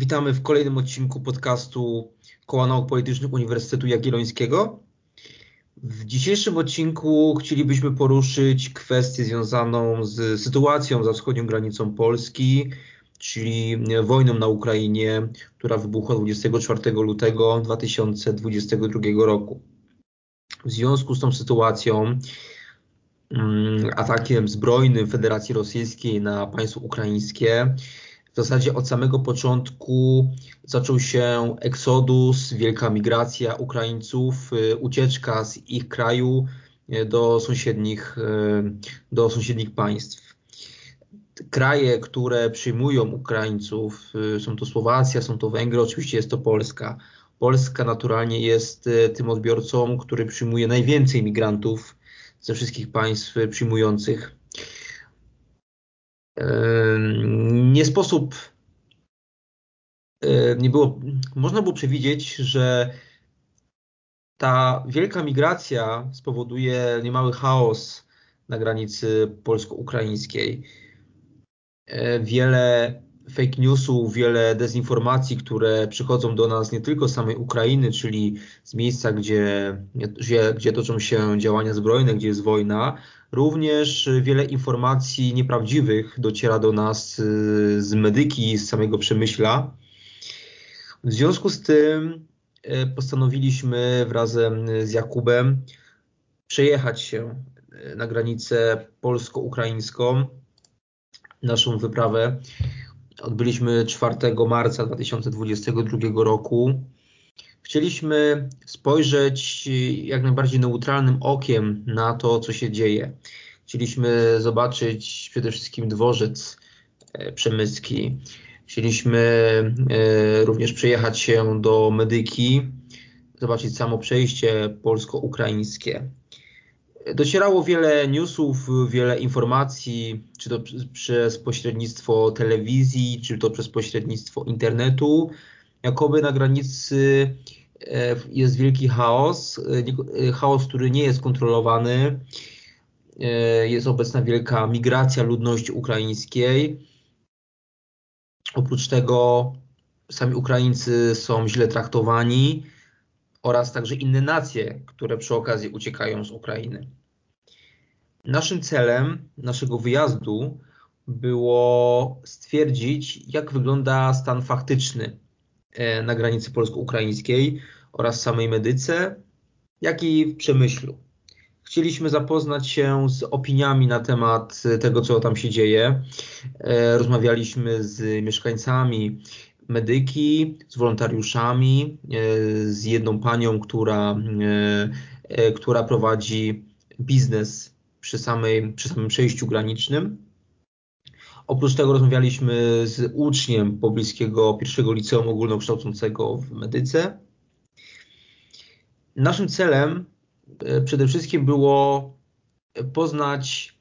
Witamy w kolejnym odcinku podcastu Koła Nauk Politycznych Uniwersytetu Jagiellońskiego. W dzisiejszym odcinku chcielibyśmy poruszyć kwestię związaną z sytuacją za wschodnią granicą Polski, czyli wojną na Ukrainie, która wybuchła 24 lutego 2022 roku. W związku z tą sytuacją, mm, atakiem zbrojnym Federacji Rosyjskiej na państwo ukraińskie, w zasadzie od samego początku zaczął się eksodus, wielka migracja Ukraińców, y, ucieczka z ich kraju y, do sąsiednich, y, do sąsiednich państw. Kraje, które przyjmują Ukraińców, są to Słowacja, są to Węgry, oczywiście jest to Polska. Polska naturalnie jest tym odbiorcą, który przyjmuje najwięcej migrantów ze wszystkich państw przyjmujących nie sposób, nie było, można było przewidzieć, że ta wielka migracja spowoduje niemały chaos na granicy polsko-ukraińskiej. E, wiele fake newsów, wiele dezinformacji, które przychodzą do nas nie tylko z samej Ukrainy, czyli z miejsca, gdzie, gdzie, gdzie toczą się działania zbrojne, gdzie jest wojna, również wiele informacji nieprawdziwych dociera do nas y, z medyki, z samego przemyśla. W związku z tym y, postanowiliśmy wraz z Jakubem przejechać się y, na granicę polsko-ukraińską, naszą wyprawę odbyliśmy 4 marca 2022 roku. Chcieliśmy spojrzeć jak najbardziej neutralnym okiem na to, co się dzieje. Chcieliśmy zobaczyć przede wszystkim dworzec e, przemyski. Chcieliśmy e, również przejechać się do Medyki, zobaczyć samo przejście polsko-ukraińskie. Docierało wiele newsów, wiele informacji, czy to przez pośrednictwo telewizji, czy to przez pośrednictwo internetu. Jakoby na granicy e, jest wielki chaos, e, e, chaos, który nie jest kontrolowany. Jest obecna wielka migracja ludności ukraińskiej. Oprócz tego sami Ukraińcy są źle traktowani oraz także inne nacje, które przy okazji uciekają z Ukrainy. Naszym celem naszego wyjazdu było stwierdzić, jak wygląda stan faktyczny e, na granicy polsko-ukraińskiej oraz samej medyce, jak i w przemyślu. Chcieliśmy zapoznać się z opiniami na temat tego, co tam się dzieje. E, rozmawialiśmy z mieszkańcami medyki, z wolontariuszami, e, z jedną panią, która, która prowadzi biznes przy, samej, przy samym przejściu granicznym. Oprócz tego rozmawialiśmy z uczniem pobliskiego pierwszego liceum ogólnokształcącego w Medyce. Naszym celem e, przede wszystkim było poznać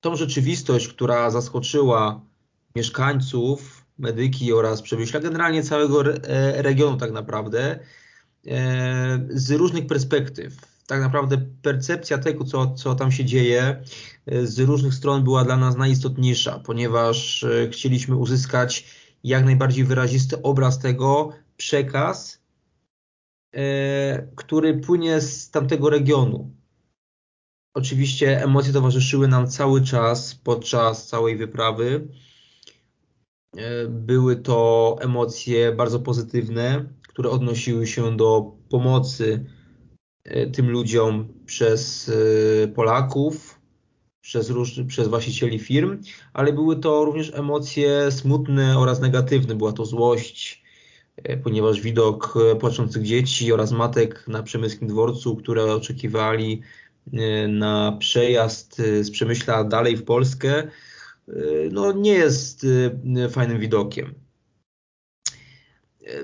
tą rzeczywistość, która zaskoczyła mieszkańców Medyki oraz Przemyśla, generalnie całego e, regionu tak naprawdę, e, z różnych perspektyw tak naprawdę percepcja tego, co, co tam się dzieje, e, z różnych stron była dla nas najistotniejsza, ponieważ e, chcieliśmy uzyskać jak najbardziej wyrazisty obraz tego, przekaz, e, który płynie z tamtego regionu. Oczywiście emocje towarzyszyły nam cały czas podczas całej wyprawy. Były to emocje bardzo pozytywne, które odnosiły się do pomocy tym ludziom przez e, Polaków, przez, róż, przez właścicieli firm, ale były to również emocje smutne oraz negatywne. Była to złość, e, ponieważ widok płaczących dzieci oraz matek na przemyskim dworcu, które oczekiwali na przejazd z Przemyśla dalej w Polskę, no nie jest fajnym widokiem.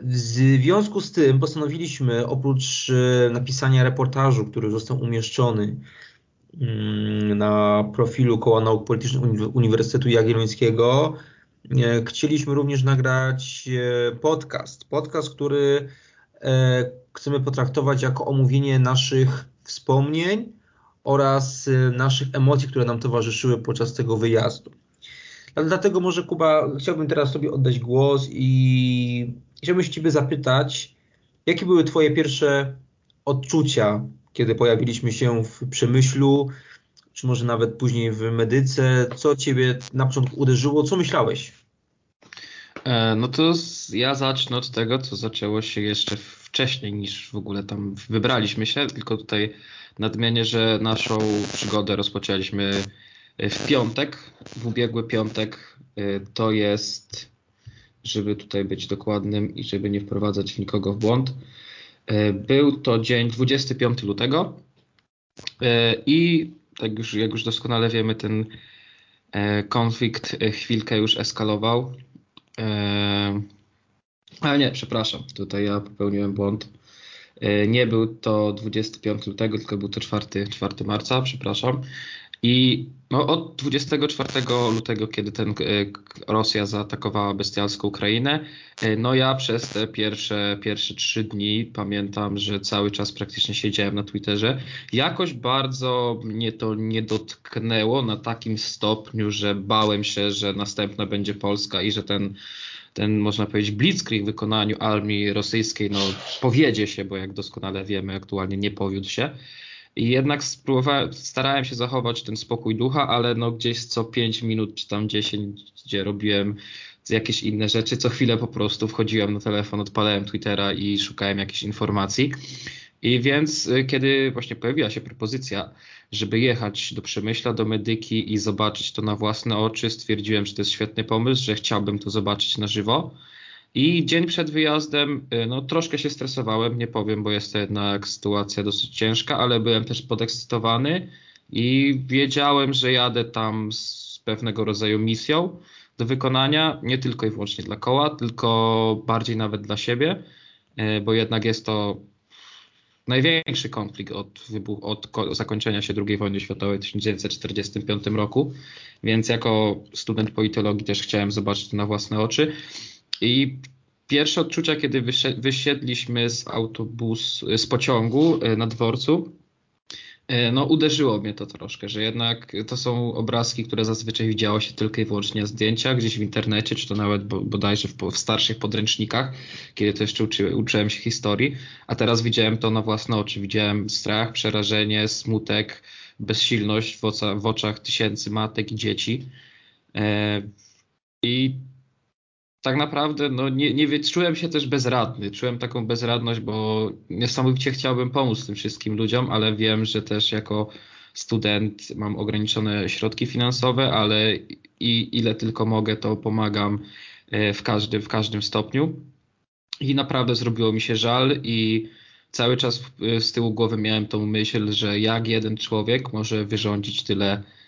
W związku z tym postanowiliśmy oprócz e, napisania reportażu, który został umieszczony mm, na profilu Koła Nauk Politycznych Uniwersytetu Jagiellońskiego, e, chcieliśmy również nagrać e, podcast. Podcast, który chcemy potraktować jako omówienie naszych wspomnień oraz naszych emocji, które nam towarzyszyły podczas tego wyjazdu. Dlatego może Kuba, chciałbym teraz sobie oddać głos i chciałbym się Ciebie zapytać, jakie były Twoje pierwsze odczucia, kiedy pojawiliśmy się w przemyślu, czy może nawet później w medyce? Co Ciebie na początku uderzyło? Co myślałeś? E, no to ja zacznę od tego, co zaczęło się jeszcze wcześniej niż w ogóle tam wybraliśmy się, tylko tutaj nadmienię, że naszą przygodę rozpoczęliśmy w piątek, w ubiegły piątek. E, to jest, żeby tutaj być dokładnym i żeby nie wprowadzać nikogo w błąd. E, był to dzień 25 lutego i tak już, jak już doskonale wiemy, ten konflikt chwilkę już eskalował. Ale nie, przepraszam, tutaj ja popełniłem błąd. Nie był to 25 lutego, tylko był to 4, 4 marca, przepraszam. I no, od 24 lutego, kiedy ten e, Rosja zaatakowała bestialską Ukrainę, e, no ja przez te pierwsze, pierwsze trzy dni pamiętam, że cały czas praktycznie siedziałem na Twitterze. Jakoś bardzo mnie to nie dotknęło na takim stopniu, że bałem się, że następna będzie Polska i że ten ten, można powiedzieć, blitzkrieg w wykonaniu armii rosyjskiej, no powiedzie się, bo jak doskonale wiemy, aktualnie nie powiódł się. I jednak starałem się zachować ten spokój ducha, ale no gdzieś co 5 minut czy tam 10, gdzie robiłem jakieś inne rzeczy, co chwilę po prostu wchodziłem na telefon, odpalałem Twittera i szukałem jakichś informacji. I więc y, kiedy właśnie pojawiła się propozycja, żeby jechać do Przemyśla, do Medyki i zobaczyć to na własne oczy, stwierdziłem, że to jest świetny pomysł, że chciałbym to zobaczyć na żywo. I dzień przed wyjazdem, y, no troszkę się stresowałem, nie powiem, bo jest to jednak sytuacja dosyć ciężka, ale byłem też podekscytowany i wiedziałem, że jadę tam z pewnego rodzaju misją do wykonania, nie tylko i wyłącznie dla koła, tylko bardziej nawet dla siebie, y, bo jednak jest to największy konflikt od, wybuch, od zakończenia się II wojny światowej w 1945 roku, więc jako student politologii też chciałem zobaczyć to na własne oczy. I pierwsze odczucia, kiedy wysiedliśmy z autobusu, z pociągu e, na dworcu, e, no uderzyło mnie to troszkę, że jednak to są obrazki, które zazwyczaj widziało się tylko i wyłącznie na zdjęciach, gdzieś w internecie, czy to nawet bodajże w, w starszych podręcznikach, kiedy to jeszcze uczy, uczyłem się historii, a teraz widziałem to na własne oczy. Widziałem strach, przerażenie, smutek, bezsilność w, oca, w oczach tysięcy matek i dzieci. E, I tak naprawdę no, nie, nie czułem się też bezradny. Czułem taką bezradność, bo niesamowicie chciałbym pomóc tym wszystkim ludziom, ale wiem, że też jako student mam ograniczone środki finansowe, ale i ile tylko mogę, to pomagam e, w każdym, w każdym stopniu. I naprawdę zrobiło mi się żal i cały czas z tyłu głowy miałem tą myśl, że jak jeden człowiek może wyrządzić tyle E,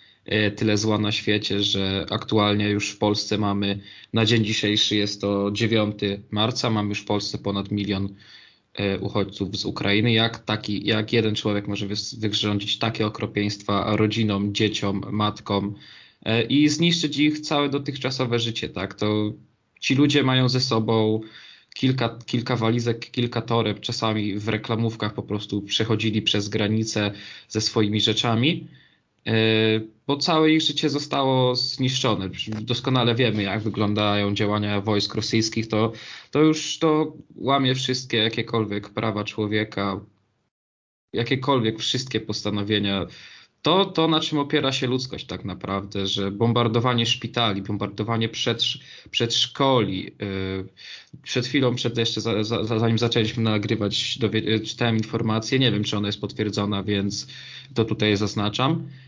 tyle zła na świecie, że aktualnie już w Polsce mamy, na dzień dzisiejszy jest to 9 marca, mamy już w Polsce ponad milion e, uchodźców z Ukrainy. Jak, taki, jak jeden człowiek może wyrządzić takie okropieństwa rodzinom, dzieciom, matkom e, i zniszczyć ich całe dotychczasowe życie, tak? To ci ludzie mają ze sobą kilka, kilka walizek, kilka toreb, czasami w reklamówkach po prostu przechodzili przez granicę ze swoimi rzeczami E, bo całe ich życie zostało zniszczone. Doskonale wiemy, jak wyglądają działania wojsk rosyjskich, to, to już to łamie wszystkie jakiekolwiek prawa człowieka, jakiekolwiek wszystkie postanowienia. To, to, na czym opiera się ludzkość tak naprawdę, że bombardowanie szpitali, bombardowanie przed, przedszkoli. E, przed chwilą, przed jeszcze za, za, zanim zaczęliśmy nagrywać, czytałem informację, nie wiem czy ona jest potwierdzona, więc to tutaj zaznaczam E,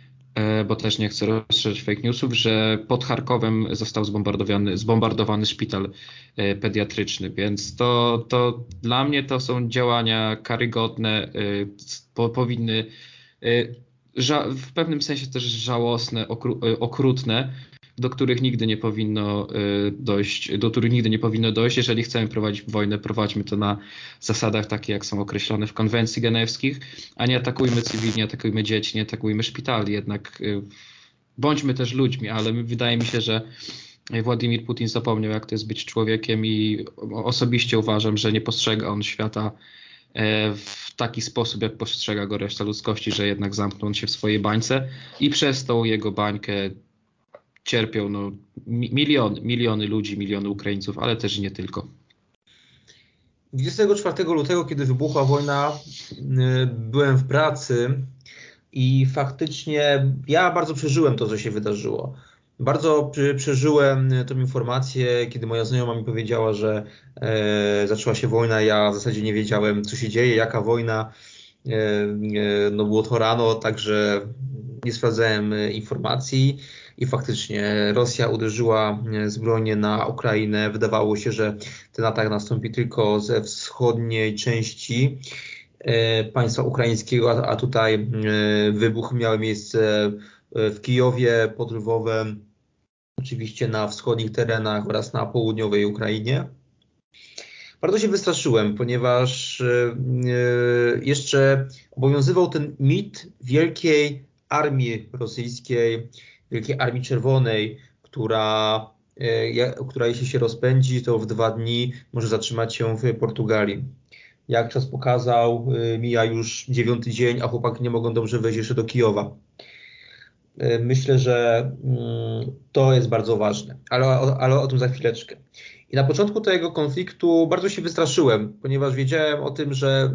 bo też nie chcę rozszerzyć fake newsów, że pod Charkowem został zbombardowany, zbombardowany szpital e, pediatryczny, więc to, to dla mnie to są działania karygodne, e, powinny w pewnym sensie też żałosne, okrutne, do których nigdy nie powinno y, dojść, do których nigdy nie powinno dojść. Jeżeli chcemy prowadzić wojnę, prowadźmy to na zasadach takich, jak są określone w konwencji genewskich, a nie atakujmy cywilnie, nie atakujmy dzieci, nie atakujmy szpitali. Jednak y, bądźmy też ludźmi, ale wydaje mi się, że Władimir Putin zapomniał, jak to jest być człowiekiem i osobiście uważam, że nie postrzega on świata e, w taki sposób, jak postrzega go reszta ludzkości, że jednak zamknął się w swojej bańce i przez tą jego bańkę cierpią no, miliony, miliony ludzi, miliony Ukraińców, ale też nie tylko. 24 lutego, kiedy wybuchła wojna, byłem w pracy i faktycznie ja bardzo przeżyłem to, co się wydarzyło. Bardzo przeżyłem tą informację, kiedy moja znajoma mi powiedziała, że e, zaczęła się wojna. Ja w zasadzie nie wiedziałem, co się dzieje, jaka wojna. E, e, no było to rano, także nie sprawdzałem informacji i faktycznie Rosja uderzyła zbrojnie na Ukrainę. Wydawało się, że ten atak nastąpi tylko ze wschodniej części państwa ukraińskiego, a tutaj wybuch miał miejsce w Kijowie pod Lwowem, oczywiście na wschodnich terenach oraz na południowej Ukrainie. Bardzo się wystraszyłem, ponieważ e, jeszcze obowiązywał ten mit wielkiej armii rosyjskiej, wielkiej armii czerwonej, która, e, która jeśli się rozpędzi, to w dwa dni może zatrzymać się w Portugalii. Jak czas pokazał, e, mija już dziewiąty dzień, a chłopaki nie mogą dobrze wejść jeszcze do Kijowa. Y, myślę, że mm, to jest bardzo ważne, ale, ale o tym za chwileczkę. I na początku tego konfliktu bardzo się wystraszyłem, ponieważ wiedziałem o tym, że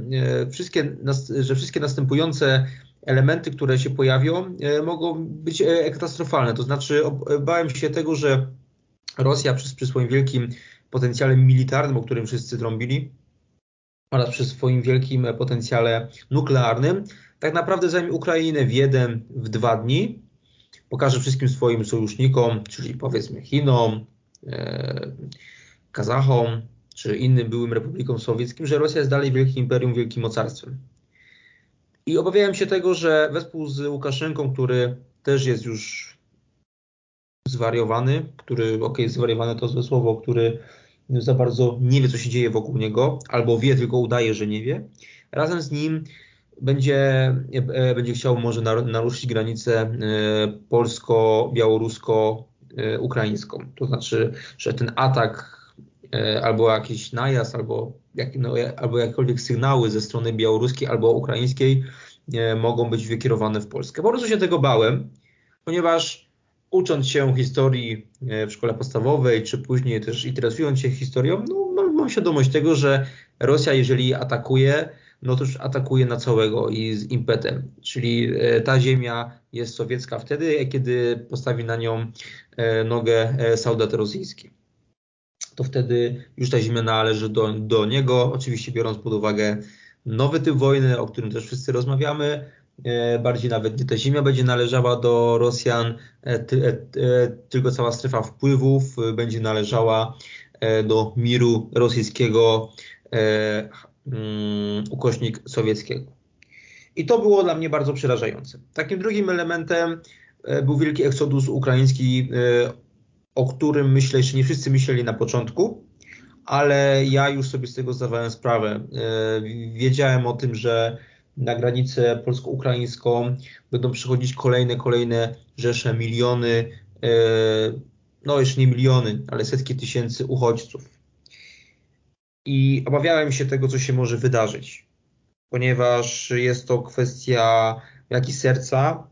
wszystkie, że wszystkie następujące elementy, które się pojawią, y, mogą być e, katastrofalne. To znaczy, bałem się tego, że Rosja przy, przy swoim wielkim potencjale militarnym, o którym wszyscy trąbili, oraz przy swoim wielkim potencjale nuklearnym, tak naprawdę zajmie Ukrainę w jeden, w dwa dni, pokaże wszystkim swoim sojusznikom, czyli powiedzmy Chinom, e, Kazachom, czy innym byłym republikom sowieckim, że Rosja jest dalej wielkim imperium, wielkim mocarstwem. I obawiałem się tego, że wespół z Łukaszenką, który też jest już zwariowany, który, ok, zwariowany to złe słowo, który za bardzo nie wie, co się dzieje wokół niego, albo wie, tylko udaje, że nie wie. Razem z nim będzie, e, będzie chciał może naruszyć granicę e, polsko-białorusko-ukraińską. To znaczy, że ten atak e, albo jakiś najazd, albo, jak, no, albo jakiekolwiek sygnały ze strony białoruskiej albo ukraińskiej mogą być wykierowane w Polskę. Po prostu się tego bałem, ponieważ ucząc się historii w szkole podstawowej, czy później też interesując się historią, no, mam świadomość tego, że Rosja, jeżeli atakuje, no to już atakuje na całego i z impetem. Czyli e, ta ziemia jest sowiecka wtedy, kiedy postawi na nią e, nogę e, Saudat rosyjski. To wtedy już ta ziemia należy do, do niego, oczywiście biorąc pod uwagę nowy typ wojny, o którym też wszyscy rozmawiamy, bardziej nawet nie ta ziemia będzie należała do Rosjan, tylko cała strefa wpływów będzie należała do miru rosyjskiego Mm, ukośnik sowieckiego. I to było dla mnie bardzo przerażające. Takim drugim elementem e, był wielki eksodus ukraiński, e, o którym myślę, jeszcze nie wszyscy myśleli na początku, ale ja już sobie z tego zdawałem sprawę. E, wiedziałem o tym, że na granicę polsko-ukraińską będą przychodzić kolejne, kolejne rzesze, miliony, no jeszcze nie miliony, ale setki tysięcy uchodźców i obawiałem się tego, co się może wydarzyć, ponieważ jest to kwestia jak i serca,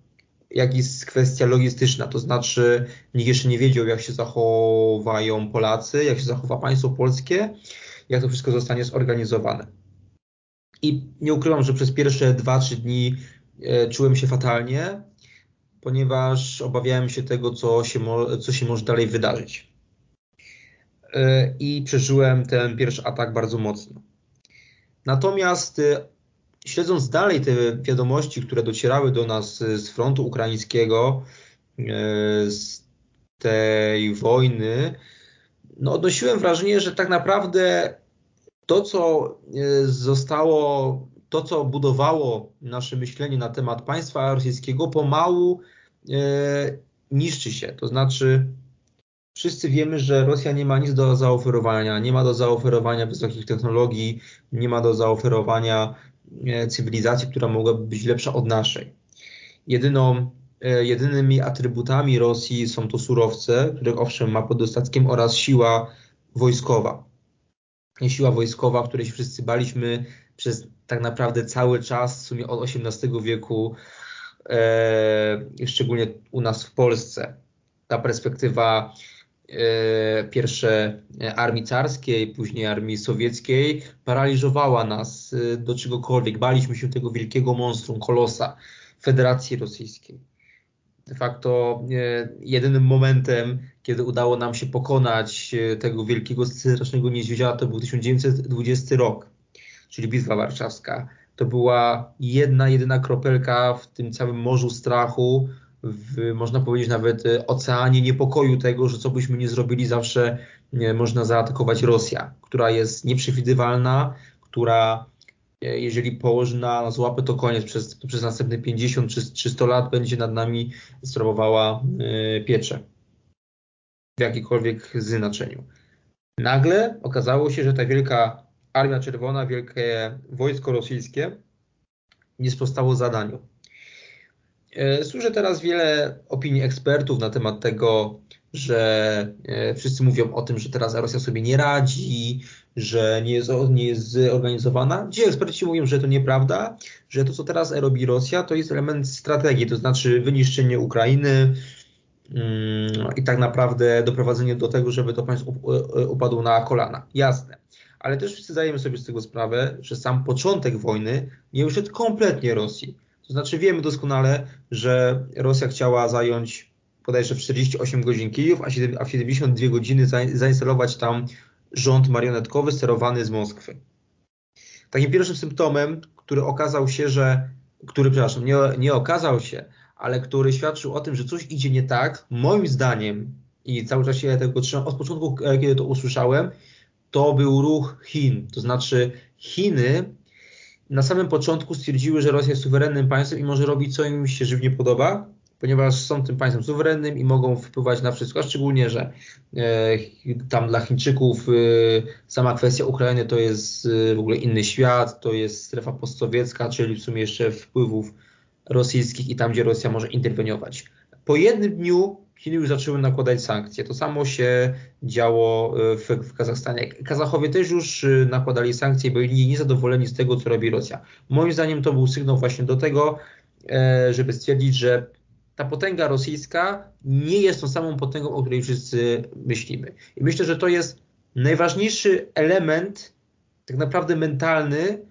jak i kwestia logistyczna, to znaczy nikt jeszcze nie wiedział, jak się zachowają Polacy, jak się zachowa państwo polskie, jak to wszystko zostanie zorganizowane. I nie ukrywam, że przez pierwsze 2-3 dni e, czułem się fatalnie, ponieważ obawiałem się tego, co się, co się może dalej wydarzyć. E, i przeżyłem ten pierwszy atak bardzo mocno. Natomiast e, śledząc dalej te wiadomości, które docierały do nas z frontu ukraińskiego, e, z tej wojny, no odnosiłem wrażenie, że tak naprawdę to, co zostało, to, co budowało nasze myślenie na temat państwa rosyjskiego, pomału niszczy się. To znaczy, Wszyscy wiemy, że Rosja nie ma nic do zaoferowania, nie ma do zaoferowania wysokich technologii, nie ma do zaoferowania e, cywilizacji, która mogłaby być lepsza od naszej. Jedyną, e, jedynymi atrybutami Rosji są to surowce, których owszem ma pod dostatkiem oraz siła wojskowa. Siła wojskowa, której się wszyscy baliśmy przez tak naprawdę cały czas, w sumie od XVIII wieku, e, szczególnie u nas w Polsce. Ta perspektywa pierwsze armii carskiej, później armii sowieckiej, paraliżowała nas do czegokolwiek. Baliśmy się tego wielkiego monstrum, kolosa Federacji Rosyjskiej. De facto jedynym momentem, kiedy udało nam się pokonać tego wielkiego strasznego niedźwiedzia, to był 1920 rok, czyli Bitwa Warszawska. To była jedna, jedyna kropelka w tym całym morzu strachu, w, można powiedzieć nawet e, oceanie niepokoju tego, że co byśmy nie zrobili, zawsze nie, można zaatakować Rosja, która jest nieprzewidywalna, która e, jeżeli położy na nas łapę, to koniec. Przez, przez następne 50 czy, czy 100 lat będzie nad nami sprawowała piecze w jakikolwiek znaczeniu. Nagle okazało się, że ta wielka Armia Czerwona, wielkie wojsko rosyjskie nie sprostało zadaniu. E, słyszę teraz wiele opinii ekspertów na temat tego, że e, wszyscy mówią o tym, że teraz Rosja sobie nie radzi, że nie jest, nie jest zorganizowana. Ci eksperci mówią, że to nieprawda, że to, co teraz robi Rosja, to jest element strategii, to znaczy wyniszczenie Ukrainy mm, i tak naprawdę doprowadzenie do tego, żeby to państwo upadło na kolana. Jasne. Ale też wszyscy zdajemy sobie z tego sprawę, że sam początek wojny nie wyszedł kompletnie Rosji to znaczy wiemy doskonale, że Rosja chciała zająć bodajże w 48 godzin Kijów, a w 72 godziny zainstalować tam rząd marionetkowy sterowany z Moskwy. Takim pierwszym symptomem, który okazał się, że, który, przepraszam, nie, nie okazał się, ale który świadczył o tym, że coś idzie nie tak, moim zdaniem, i cały czas się tego trzymam, od początku, e, kiedy to usłyszałem, to był ruch Chin. To znaczy Chiny na samym początku stwierdziły, że Rosja jest suwerennym państwem i może robić co im się żywnie podoba, ponieważ są tym państwem suwerennym i mogą wpływać na wszystko, a szczególnie, że e, tam dla Chińczyków e, sama kwestia Ukrainy to jest e, w ogóle inny świat, to jest strefa postsowiecka, czyli w sumie jeszcze wpływów rosyjskich i tam, gdzie Rosja może interweniować. Po jednym dniu Chiny już zaczęły nakładać sankcje. To samo się działo e, w, w Kazachstanie. Kazachowie też już e, nakładali sankcje, byli niezadowoleni z tego, co robi Rosja. Moim zdaniem to był sygnał właśnie do tego, e, żeby stwierdzić, że ta potęga rosyjska nie jest tą samą potęgą, o której wszyscy myślimy. I myślę, że to jest najważniejszy element, tak naprawdę mentalny,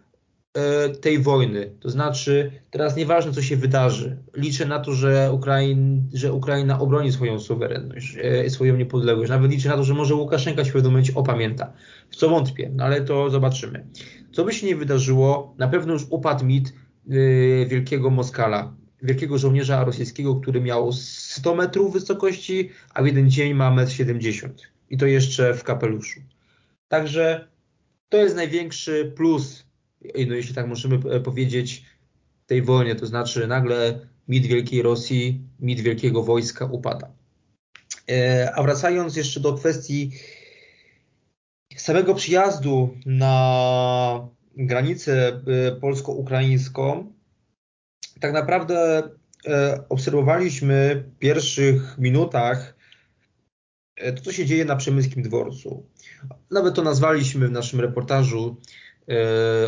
tej wojny. To znaczy, teraz nieważne, co się wydarzy. Liczę na to, że, Ukrain, że Ukraina obroni swoją suwerenność, e, swoją niepodległość. Nawet liczę na to, że może Łukaszenka się w pewnym momencie opamięta. W co wątpię, no ale to zobaczymy. Co by się nie wydarzyło, na pewno już upadł mit yy, wielkiego Moskala, wielkiego żołnierza rosyjskiego, który miał 100 metrów wysokości, a w jeden dzień ma 1,70 m. I to jeszcze w kapeluszu. Także to jest największy plus no jeśli tak możemy e, powiedzieć, tej wojnie, to znaczy nagle mit Wielkiej Rosji, mit wielkiego wojska upada. E, a wracając jeszcze do kwestii samego przyjazdu na granicę e, polsko-ukraińską, tak naprawdę obserwowaliśmy w pierwszych minutach to, co się dzieje na przemyskim dworcu. Nawet to nazwaliśmy w naszym reportażu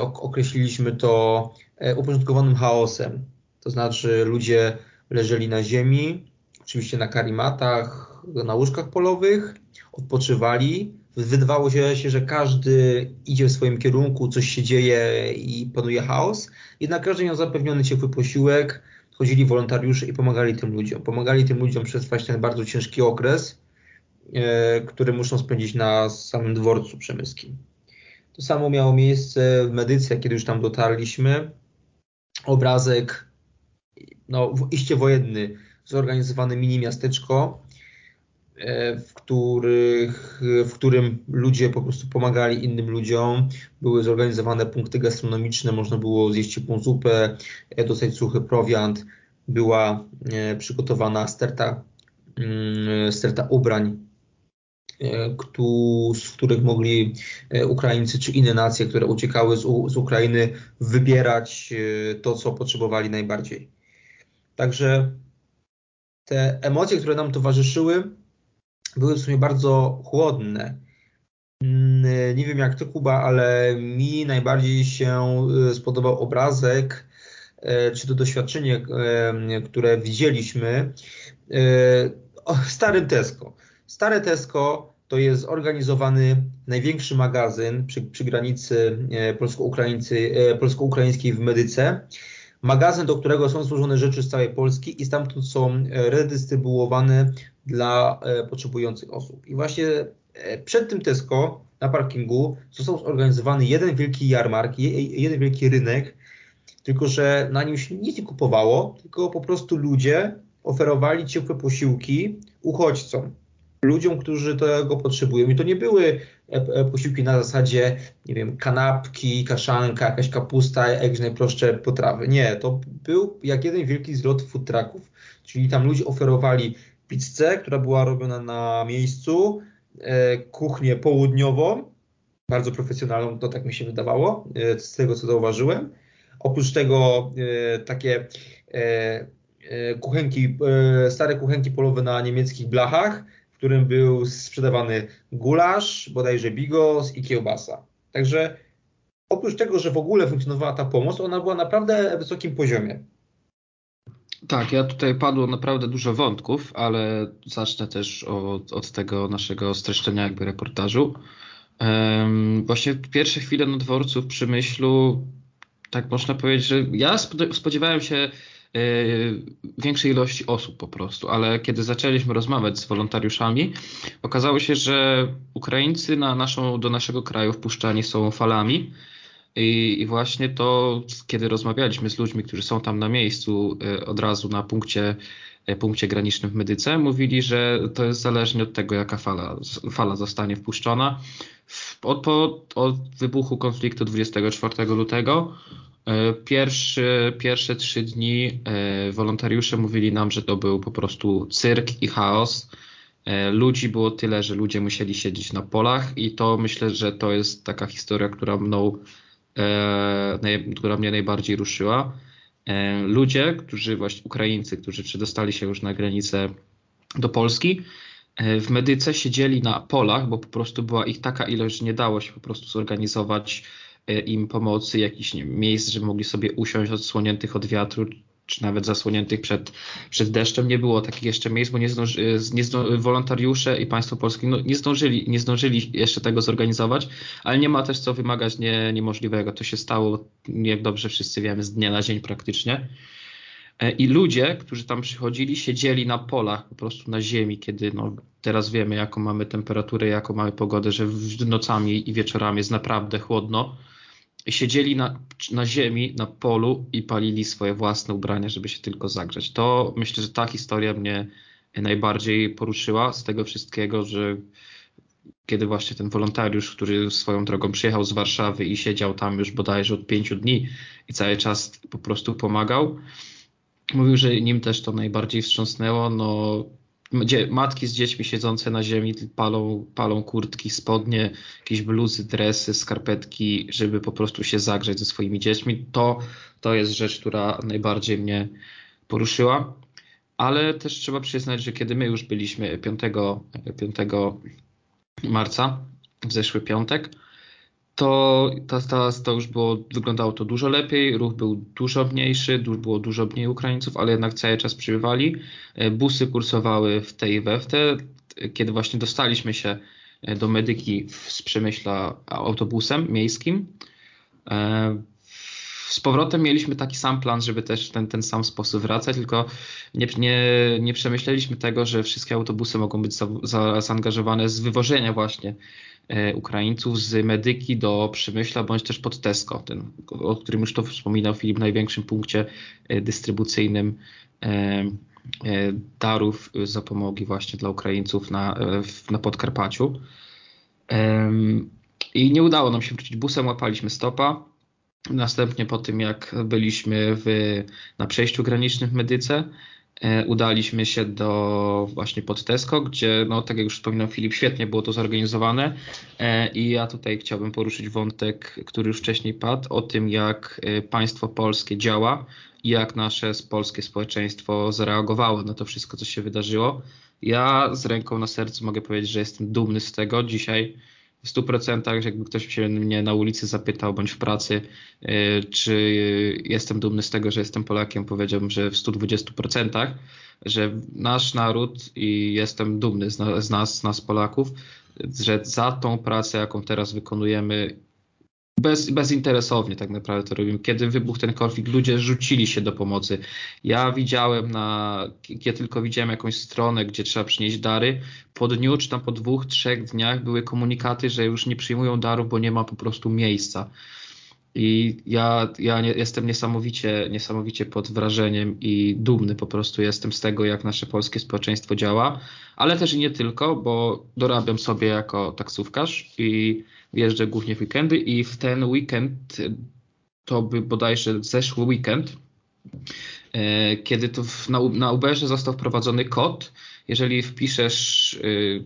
określiliśmy to e, uporządkowanym chaosem. To znaczy ludzie leżeli na ziemi, oczywiście na karimatach, na łóżkach polowych, odpoczywali. Wydawało się, że każdy idzie w swoim kierunku, coś się dzieje i panuje chaos. Jednak każdy miał zapewniony ciepły posiłek, chodzili wolontariusze i pomagali tym ludziom. Pomagali tym ludziom przetrwać ten bardzo ciężki okres, e, który muszą spędzić na samym dworcu przemyskim. To samo miało miejsce w Medyce, kiedy już tam dotarliśmy. Obrazek, no, iście wojenny, zorganizowany mini miasteczko, e, w, których, w którym ludzie po prostu pomagali innym ludziom. Były zorganizowane punkty gastronomiczne, można było zjeść ciepłą zupę, e, dostać suchy prowiant. Była e, przygotowana sterta, mm, sterta ubrań z których mogli e, Ukraińcy czy inne nacje, które uciekały z, z Ukrainy, wybierać e, to, co potrzebowali najbardziej. Także te emocje, które nam towarzyszyły, były w sumie bardzo chłodne. Mm, nie wiem jak ty, Kuba, ale mi najbardziej się spodobał obrazek, czy to doświadczenie, które widzieliśmy w starym Tesco Stare Tesco to jest zorganizowany największy magazyn przy, przy granicy polsko-ukraińskiej polsko w Medyce. Magazyn, do którego są złożone rzeczy z całej Polski i stamtąd są redystrybuowane dla potrzebujących osób. I właśnie przed tym Tesco na parkingu został zorganizowany jeden wielki jarmark, jeden wielki rynek, tylko że na nim się nic nie kupowało, tylko po prostu ludzie oferowali ciepłe posiłki uchodźcom, ludziom, którzy tego potrzebują. I to nie były e, e, posiłki na zasadzie, nie wiem, kanapki, kaszanka, jakaś kapusta, jakieś najprostsze potrawy. Nie, to był jak jeden wielki zlot food trucków, czyli tam ludzie oferowali pizzę, która była robiona na miejscu, E, kuchnię południową, bardzo profesjonalną, to tak mi się wydawało, z tego co zauważyłem. Oprócz tego takie kuchenki, stare kuchenki polowe na niemieckich blachach, którym był sprzedawany gulasz, bodajże bigos i kiełbasa. Także oprócz tego, że w ogóle funkcjonowała ta pomoc, ona była naprawdę wysokim poziomie. Tak, ja tutaj padło naprawdę dużo wątków, ale zacznę też od, od tego naszego streszczenia jakby reportażu. Um, właśnie pierwsze chwile na dworcu w Przemyślu, tak można powiedzieć, że ja spodziewałem się większej ilości osób po prostu, ale kiedy zaczęliśmy rozmawiać z wolontariuszami, okazało się, że Ukraińcy na naszą, do naszego kraju wpuszczani są falami i, I, właśnie to, kiedy rozmawialiśmy z ludźmi, którzy są tam na miejscu, e, od razu na punkcie, e, punkcie granicznym w Medyce, mówili, że to jest zależnie od tego, jaka fala, fala zostanie wpuszczona. Od, po, od wybuchu konfliktu 24 lutego Pierwszy, pierwsze trzy dni wolontariusze mówili nam, że to był po prostu cyrk i chaos. Ludzi było tyle, że ludzie musieli siedzieć na polach, i to myślę, że to jest taka historia, która mną E, która mnie najbardziej ruszyła. E, ludzie, którzy właśnie Ukraińcy, którzy przedostali się już na granicę do Polski, e, w Medyce siedzieli na polach, bo po prostu była ich taka ilość, że nie dało się po prostu zorganizować im pomocy, jakichś miejsc, żeby mogli sobie usiąść odsłoniętych od wiatru, czy nawet zasłoniętych przed, przed deszczem. Nie było takich jeszcze miejsc, bo nie, zdąży, nie zdąży, wolontariusze i państwo polskie no, nie, zdążyli, nie zdążyli jeszcze tego zorganizować, ale nie ma też co wymagać nie, niemożliwego. To się stało, jak dobrze wszyscy wiemy, z dnia na dzień praktycznie. E, I ludzie, którzy tam przychodzili, siedzieli na polach, po prostu na ziemi, kiedy no, teraz wiemy, jaką mamy temperaturę, jaką mamy pogodę, że nocami i wieczorami jest naprawdę chłodno siedzieli na, na ziemi, na polu i palili swoje własne ubrania, żeby się tylko zagrzeć. To myślę, że ta historia mnie najbardziej poruszyła z tego wszystkiego, że kiedy właśnie ten wolontariusz, który swoją drogą przyjechał z Warszawy i siedział tam już bodajże od pięciu dni i cały czas po prostu pomagał, mówił, że nim też to najbardziej wstrząsnęło. No, matki z dziećmi siedzące na ziemi palą, palą kurtki, spodnie, jakieś bluzy, dresy, skarpetki, żeby po prostu się zagrzeć ze swoimi dziećmi. To, to jest rzecz, która najbardziej mnie poruszyła. Ale też trzeba przyznać, że kiedy my już byliśmy 5, 5 marca, w zeszły piątek, to, to, to, to już było, wyglądało to dużo lepiej, ruch był dużo mniejszy, było dużo mniej Ukraińców, ale jednak cały czas przybywali. E, busy kursowały w tej i we w te. Kiedy właśnie dostaliśmy się e, do Medyki z Przemyśla autobusem miejskim, e, z powrotem mieliśmy taki sam plan, żeby też ten, ten sam sposób wracać, tylko nie, nie, nie przemyśleliśmy tego, że wszystkie autobusy mogą być za, za, zaangażowane z wywożenia właśnie Ukraińców z Medyki do Przemyśla, bądź też pod Tesco, ten, o którym już to wspominał Filip, największym punkcie e, dystrybucyjnym e, darów zapomogi właśnie dla Ukraińców na, na Podkarpaciu. I nie udało nam się wrócić busem, łapaliśmy stopa. Następnie po tym, jak byliśmy w, na przejściu granicznym w Medyce, E, udaliśmy się do właśnie pod Tesco, gdzie, no tak jak już wspominał Filip, świetnie było to zorganizowane e, i ja tutaj chciałbym poruszyć wątek, który już wcześniej padł, o tym jak e, państwo polskie działa i jak nasze polskie społeczeństwo zareagowało na to wszystko, co się wydarzyło. Ja z ręką na sercu mogę powiedzieć, że jestem dumny z tego. Dzisiaj w 100%, jakby ktoś się mnie na ulicy zapytał bądź w pracy, y, czy jestem dumny z tego, że jestem Polakiem, powiedziałbym, że w 120%, że nasz naród i jestem dumny z nas, z nas Polaków, że za tą pracę, jaką teraz wykonujemy, bez, bezinteresownie tak naprawdę to robimy. Kiedy wybuchł ten konflikt, ludzie rzucili się do pomocy. Ja widziałem na, ja tylko widziałem jakąś stronę, gdzie trzeba przynieść dary. Po dniu, czy tam po dwóch, trzech dniach były komunikaty, że już nie przyjmują darów, bo nie ma po prostu miejsca. I ja, ja nie, jestem niesamowicie, niesamowicie pod wrażeniem i dumny po prostu jestem z tego, jak nasze polskie społeczeństwo działa, ale też i nie tylko, bo dorabiam sobie jako taksówkarz i jeżdżę głównie w weekendy i w ten weekend, to by bodajże zeszły weekend, e, kiedy to w, na, na Uberze został wprowadzony kod, jeżeli wpiszesz, e,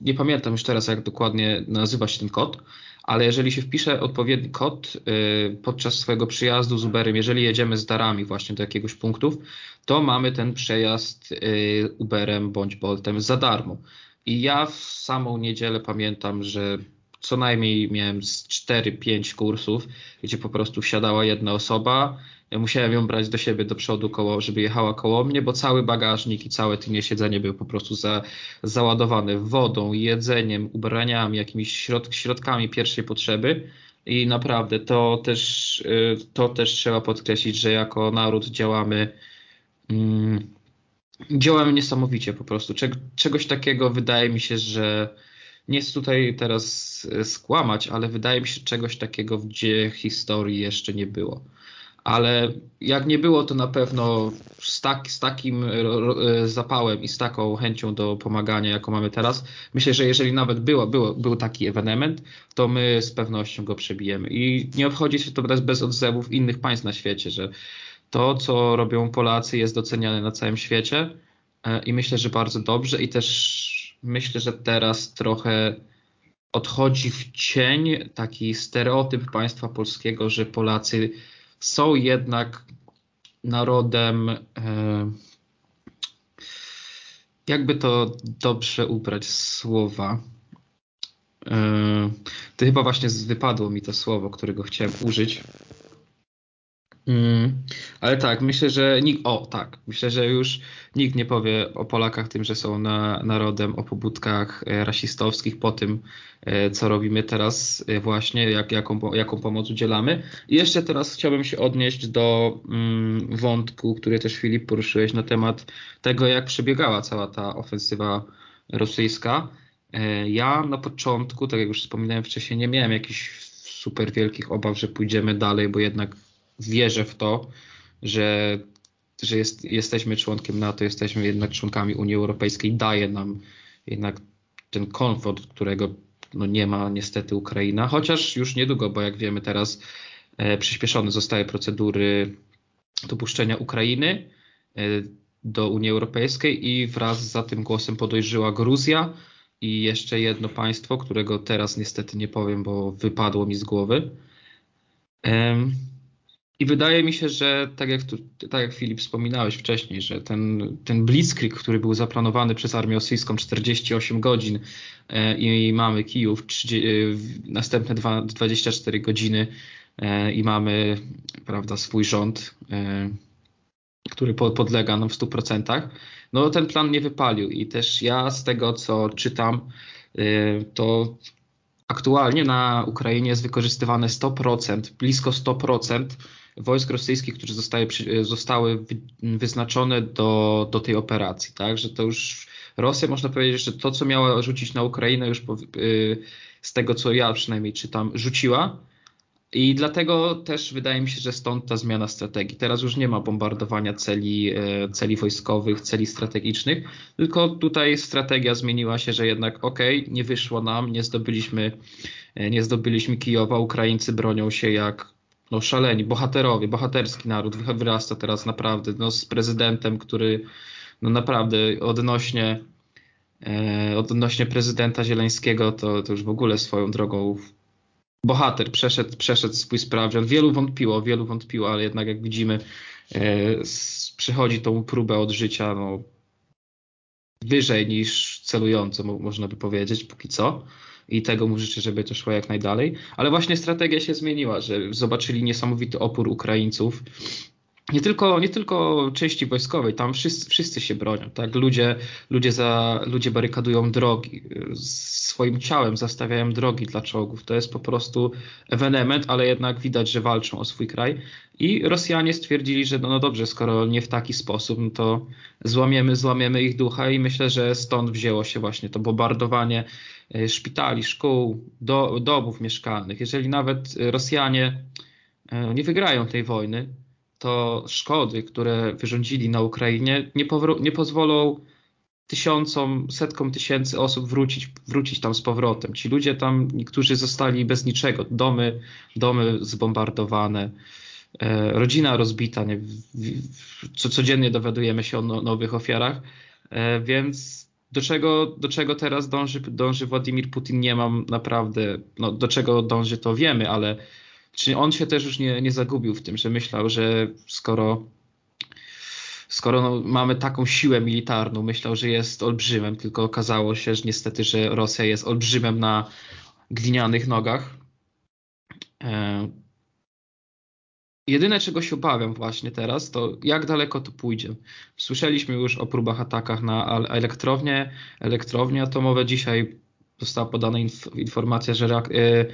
nie pamiętam już teraz jak dokładnie nazywa się ten kod, ale jeżeli się wpisze odpowiedni kod y, podczas swojego przyjazdu z Uberem, jeżeli jedziemy z darami właśnie do jakiegoś punktów, to mamy ten przejazd y, Uberem bądź Boltem za darmo. I ja w samą niedzielę pamiętam, że co najmniej miałem z 4-5 kursów, gdzie po prostu wsiadała jedna osoba, musiałem ją brać do siebie do przodu, koło, żeby jechała koło mnie, bo cały bagażnik i całe tylnie siedzenie były po prostu za, załadowane wodą, jedzeniem, ubraniami, jakimiś środ, środkami pierwszej potrzeby. I naprawdę to też, y, to też trzeba podkreślić, że jako naród działamy, mm, działamy niesamowicie po prostu. czegoś takiego wydaje mi się, że nie chcę tutaj teraz y, skłamać, ale wydaje mi się, że czegoś takiego w historii jeszcze nie było ale jak nie było, to na pewno z, tak, z takim e, zapałem i z taką chęcią do pomagania, jaką mamy teraz, myślę, że jeżeli nawet było, było, był taki ewenement, to my z pewnością go przebijemy. I nie obchodzi się to bez, bez odzewów innych państw na świecie, że to, co robią Polacy, jest doceniane na całym świecie e, i myślę, że bardzo dobrze i też myślę, że teraz trochę odchodzi w cień taki stereotyp państwa polskiego, że Polacy są jednak narodem, e, jakby to dobrze ubrać słowa. E, to chyba właśnie wypadło mi to słowo, którego chciałem użyć. Mm, ale tak, myślę, że nikt, o tak, myślę, że już nikt nie powie o Polakach tym, że są na, narodem o pobudkach e, rasistowskich po tym, e, co robimy teraz e, właśnie, jak, jaką, jaką pomoc udzielamy. I jeszcze teraz chciałbym się odnieść do mm, wątku, który też Filip poruszyłeś na temat tego, jak przebiegała cała ta ofensywa rosyjska. Ja na początku, tak jak już wspominałem wcześniej, nie miałem jakichś super wielkich obaw, że pójdziemy dalej, bo jednak wierzę w to, że, że jest, jesteśmy członkiem NATO, jesteśmy jednak członkami Unii Europejskiej, daje nam jednak ten komfort, którego no nie ma niestety Ukraina, chociaż już niedługo, bo jak wiemy teraz e, przyspieszone zostały procedury dopuszczenia Ukrainy e, do Unii Europejskiej i wraz za tym głosem podejrzyła Gruzja i jeszcze jedno państwo, którego teraz niestety nie powiem, bo wypadło mi z głowy. I wydaje mi się, że tak jak, tu, tak jak Filip wspominałeś wcześniej, że ten, ten blitzkrieg, który był zaplanowany przez armię rosyjską 48 godzin e, i mamy Kijów 30, e, następne 2, 24 godziny e, i mamy prawda, swój rząd, który po, podlega nam w 100%, no ten plan nie wypalił. I też ja z tego co czytam, to aktualnie na Ukrainie jest wykorzystywane 100%, blisko 100% wojsk rosyjskich, które zostały, zostały wyznaczone do, do tej operacji, tak, że to już Rosja można powiedzieć, że to, co miała rzucić na Ukrainę już po, y, z tego, co ja przynajmniej czytam, rzuciła. I dlatego też wydaje mi się, że stąd ta zmiana strategii. Teraz już nie ma bombardowania celi, y, celi wojskowych, celi strategicznych, tylko tutaj strategia zmieniła się, że jednak ok, nie wyszło nam, nie zdobyliśmy, nie zdobyliśmy Kijowa, Ukraińcy bronią się jak no szaleni, bohaterowie, bohaterski naród wyrasta teraz naprawdę no, z prezydentem, który no naprawdę odnośnie, e, odnośnie prezydenta Zieleńskiego to, to już w ogóle swoją drogą bohater przeszedł, przeszedł swój sprawdzian. Wielu wątpiło, wielu wątpiło, ale jednak jak widzimy e, przychodzi tą próbę od życia no, wyżej niż celująco, można by powiedzieć, póki co i tego mu życzę, żeby to szło jak najdalej. Ale właśnie strategia się zmieniła, że zobaczyli niesamowity opór Ukraińców nie tylko, nie tylko części wojskowej, tam wszyscy, wszyscy się bronią, tak? Ludzie, ludzie, za, ludzie barykadują drogi, swoim ciałem zastawiają drogi dla czołgów. To jest po prostu ewenement, ale jednak widać, że walczą o swój kraj. I Rosjanie stwierdzili, że no, no dobrze, skoro nie w taki sposób, no to złamiemy, złamiemy ich ducha i myślę, że stąd wzięło się właśnie to bombardowanie e, szpitali, szkół, do, domów mieszkalnych. Jeżeli nawet Rosjanie e, nie wygrają tej wojny, to szkody, które wyrządzili na Ukrainie, nie, nie pozwolą tysiącom, setkom tysięcy osób wrócić, wrócić tam z powrotem. Ci ludzie tam, niektórzy zostali bez niczego, domy, domy zbombardowane, e, rodzina rozbita, nie, co, codziennie dowiadujemy się o no, nowych ofiarach, e, więc do czego, do czego teraz dąży, dąży Władimir Putin, nie mam naprawdę, no, do czego dąży to wiemy, ale czy on się też już nie, nie zagubił w tym, że myślał, że skoro, skoro no, mamy taką siłę militarną, myślał, że jest olbrzymem, tylko okazało się, że niestety, że Rosja jest olbrzymem na glinianych nogach. E, jedyne, czego się obawiam właśnie teraz, to jak daleko to pójdzie. Słyszeliśmy już o próbach atakach na elektrownie, elektrownie atomowe. Dzisiaj została podana inf informacja, że e,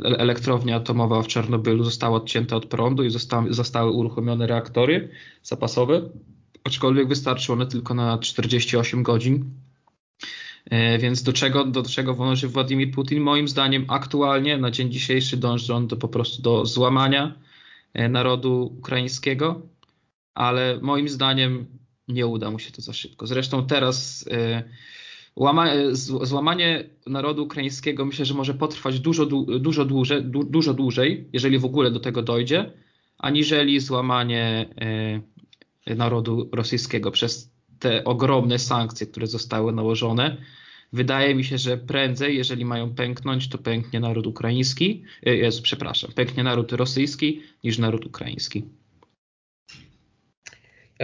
elektrownia atomowa w Czarnobylu została odcięta od prądu i zostały, uruchomione reaktory zapasowe, aczkolwiek wystarczy one tylko na 48 godzin. E, więc do czego, do czego dąży Władimir Putin? Moim zdaniem aktualnie na dzień dzisiejszy dąży on do, po prostu do złamania e, narodu ukraińskiego, ale moim zdaniem nie uda mu się to za szybko. Zresztą teraz e, złamanie narodu ukraińskiego myślę, że może potrwać dużo, dużo, dłużej, dużo dłużej, jeżeli w ogóle do tego dojdzie, aniżeli złamanie e, narodu rosyjskiego przez te ogromne sankcje, które zostały nałożone. Wydaje mi się, że prędzej, jeżeli mają pęknąć, to pęknie naród ukraiński, e, Jezu, przepraszam, pęknie naród rosyjski niż naród ukraiński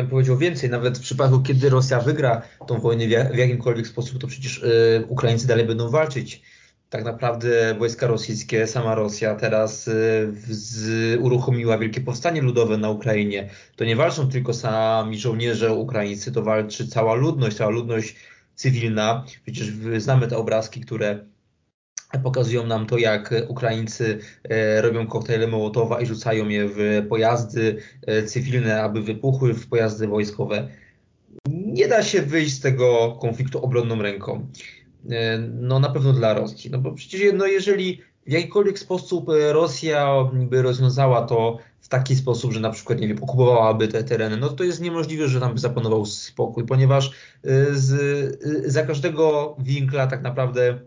ja bym powiedział więcej, nawet w przypadku, kiedy Rosja wygra tą wojnę w jakimkolwiek sposób, to przecież y, Ukraińcy dalej będą walczyć. Tak naprawdę wojska rosyjskie, sama Rosja teraz y, uruchomiła wielkie powstanie ludowe na Ukrainie. To nie walczą tylko sami żołnierze ukraińscy, to walczy cała ludność, cała ludność cywilna. Przecież znamy te obrazki, które Pokazują nam to, jak Ukraińcy e, robią koktajle Mołotowa i rzucają je w pojazdy e, cywilne, aby wybuchły w pojazdy wojskowe. Nie da się wyjść z tego konfliktu obronną ręką. E, no na pewno dla Rosji. No bo przecież no, jeżeli w jakikolwiek sposób Rosja by rozwiązała to w taki sposób, że na przykład, nie wiem, okupowałaby te tereny, no to jest niemożliwe, że tam by zapanował spokój, ponieważ z, za każdego winkla tak naprawdę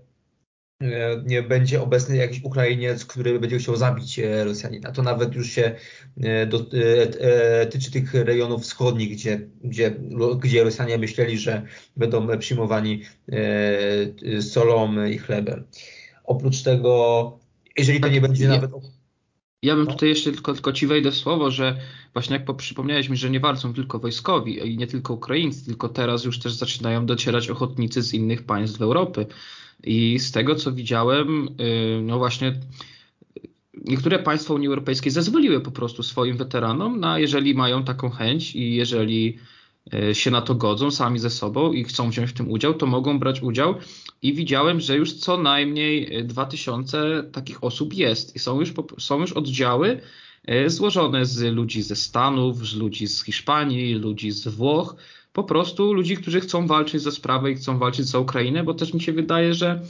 nie będzie obecny jakiś Ukrainiec, który będzie chciał zabić e, Rosjanina. To nawet już się e, tyczy tych rejonów wschodnich, gdzie, gdzie, gdzie Rosjanie myśleli, że będą przyjmowani solą i chlebem. Oprócz tego, jeżeli to nie będzie nawet ja bym no. tutaj jeszcze tylko, tylko ci wejdę w słowo, że właśnie jak przypomniałeś mi, że nie walczą tylko wojskowi i nie tylko Ukraińcy, tylko teraz już też zaczynają docierać ochotnicy z innych państw Europy. I z tego co widziałem, y, no właśnie niektóre państwa Unii Europejskiej zezwoliły po prostu swoim weteranom na jeżeli mają taką chęć i jeżeli y, się na to godzą sami ze sobą i chcą wziąć w tym udział, to mogą brać udział. I widziałem, że już co najmniej 2000 takich osób jest i są już, są już oddziały y, złożone z ludzi ze Stanów, z ludzi z Hiszpanii, ludzi z Włoch, po prostu ludzi, którzy chcą walczyć za sprawę i chcą walczyć za Ukrainę, bo też mi się wydaje, że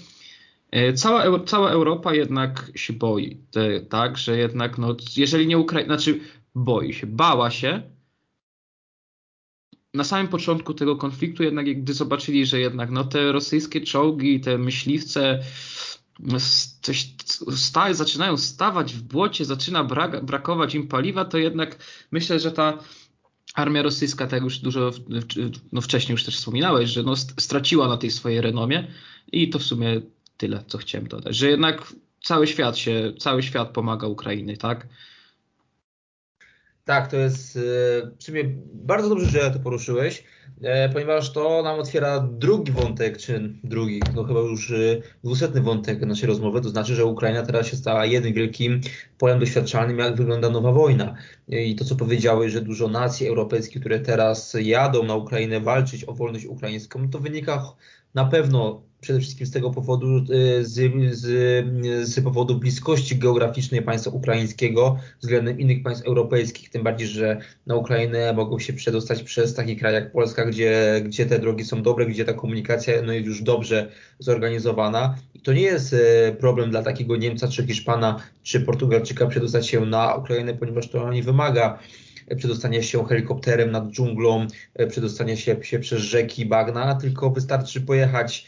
e, cała, cała Europa jednak się boi, te, tak, że jednak, no, jeżeli nie Ukraina, znaczy boi się, bała się, na samym początku tego konfliktu, jednak gdy zobaczyli, że jednak no, te rosyjskie czołgi, te myśliwce no, coś sta, zaczynają stawać w błocie, zaczyna brak, brakować im paliwa, to jednak myślę, że ta armia rosyjska, tak jak już dużo no wcześniej już też wspominałeś, że no straciła na tej swojej renomie i to w sumie tyle, co chciałem dodać, że jednak cały świat się, cały świat pomaga Ukrainie, tak? Tak, to jest sumie bardzo dobrze, że to poruszyłeś, ponieważ to nam otwiera drugi wątek, czy drugi, no chyba już dwusetny wątek naszej rozmowy, to znaczy, że Ukraina teraz się stała jednym wielkim polem doświadczalnym, jak wygląda nowa wojna. I to, co powiedziałeś, że dużo nacji europejskich, które teraz jadą na Ukrainę walczyć o wolność ukraińską, to wynika na pewno przede wszystkim z tego powodu, e, z, z, z powodu bliskości geograficznej państwa ukraińskiego względem innych państw europejskich, tym bardziej, że na Ukrainę mogą się przedostać przez taki kraj jak Polska, gdzie, gdzie te drogi są dobre, gdzie ta komunikacja no, jest już dobrze zorganizowana. I to nie jest e, problem dla takiego Niemca, czy Hiszpana, czy Portugalczyka przedostać się na Ukrainę, ponieważ to nie wymaga przedostania się helikopterem nad dżunglą, przedostania się, się przez rzeki, bagna, tylko wystarczy pojechać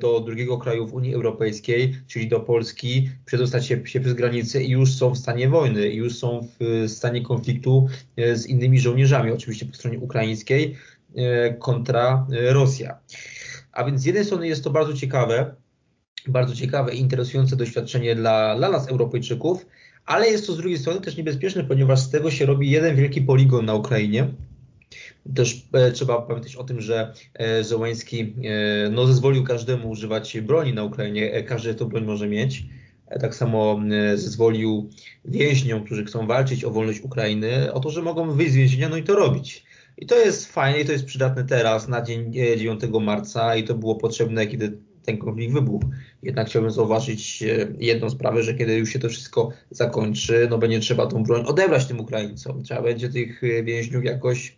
do drugiego kraju w Unii Europejskiej, czyli do Polski, przedostać się, się przez granicę i już są w stanie wojny, już są w stanie konfliktu e, z innymi żołnierzami, oczywiście po stronie ukraińskiej, kontra Rosja. A więc z jednej strony jest to bardzo ciekawe, bardzo ciekawe i interesujące doświadczenie dla, dla nas, Europejczyków, ale jest to z drugiej strony też niebezpieczne, ponieważ z tego się robi jeden wielki poligon na Ukrainie. Też e, trzeba pamiętać o tym, że e, Zełański e, no, zezwolił każdemu używać broni na Ukrainie, każdy tą broń może mieć. Tak samo zezwolił więźniom, którzy chcą walczyć o wolność Ukrainy, o to, że mogą wyjść z więzienia, no i to robić. I to jest fajne i to jest przydatne teraz, na dzień 9 marca i to było potrzebne, kiedy ten konflikt wybuchł. Jednak chciałbym zauważyć jedną sprawę, że kiedy już się to wszystko zakończy, no będzie trzeba tą broń odebrać tym Ukraińcom. Trzeba będzie tych więźniów jakoś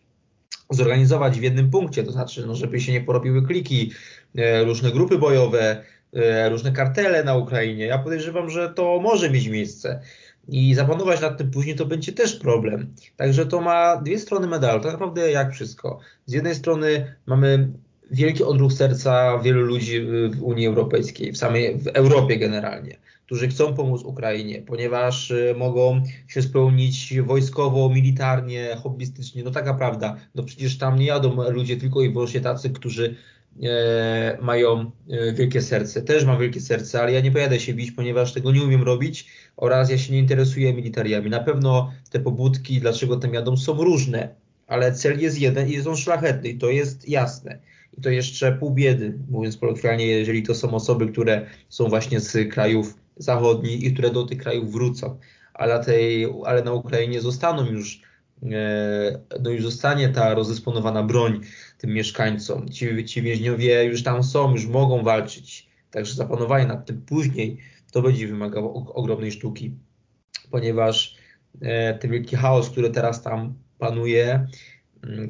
zorganizować w jednym punkcie, to znaczy, no, żeby się nie porobiły kliki, e, różne grupy bojowe, różne kartele na Ukrainie. Ja podejrzewam, że to może mieć miejsce. I zapanować nad tym później to będzie też problem. Także to ma dwie strony medalu. Tak naprawdę jak wszystko. Z jednej strony mamy wielki odruch serca wielu ludzi w Unii Europejskiej, w samej w Europie generalnie, którzy chcą pomóc Ukrainie, ponieważ y, mogą się spełnić wojskowo, militarnie, hobbystycznie. No taka prawda. No przecież tam nie jadą ludzie tylko i wyłącznie tacy, którzy e, mają e, wielkie serce. Też mam wielkie serce, ale ja nie pojadę się bić, ponieważ tego nie umiem robić oraz ja się nie interesuję militariami. Na pewno te pobudki, dlaczego tam jadą, są różne, ale cel jest jeden i jest on szlachetny i to jest jasne. I to jeszcze pół biedy, mówiąc kolokwialnie, jeżeli to są osoby, które są właśnie z krajów zachodnich i które do tych krajów wrócą. Ale, tej, ale na Ukrainie zostaną już, e, no już zostanie ta rozdysponowana broń tym mieszkańcom. Ci, ci więźniowie już tam są, już mogą walczyć. Także zapanowanie nad tym później to będzie wymagało ogromnej sztuki, ponieważ e, ten wielki chaos, który teraz tam panuje,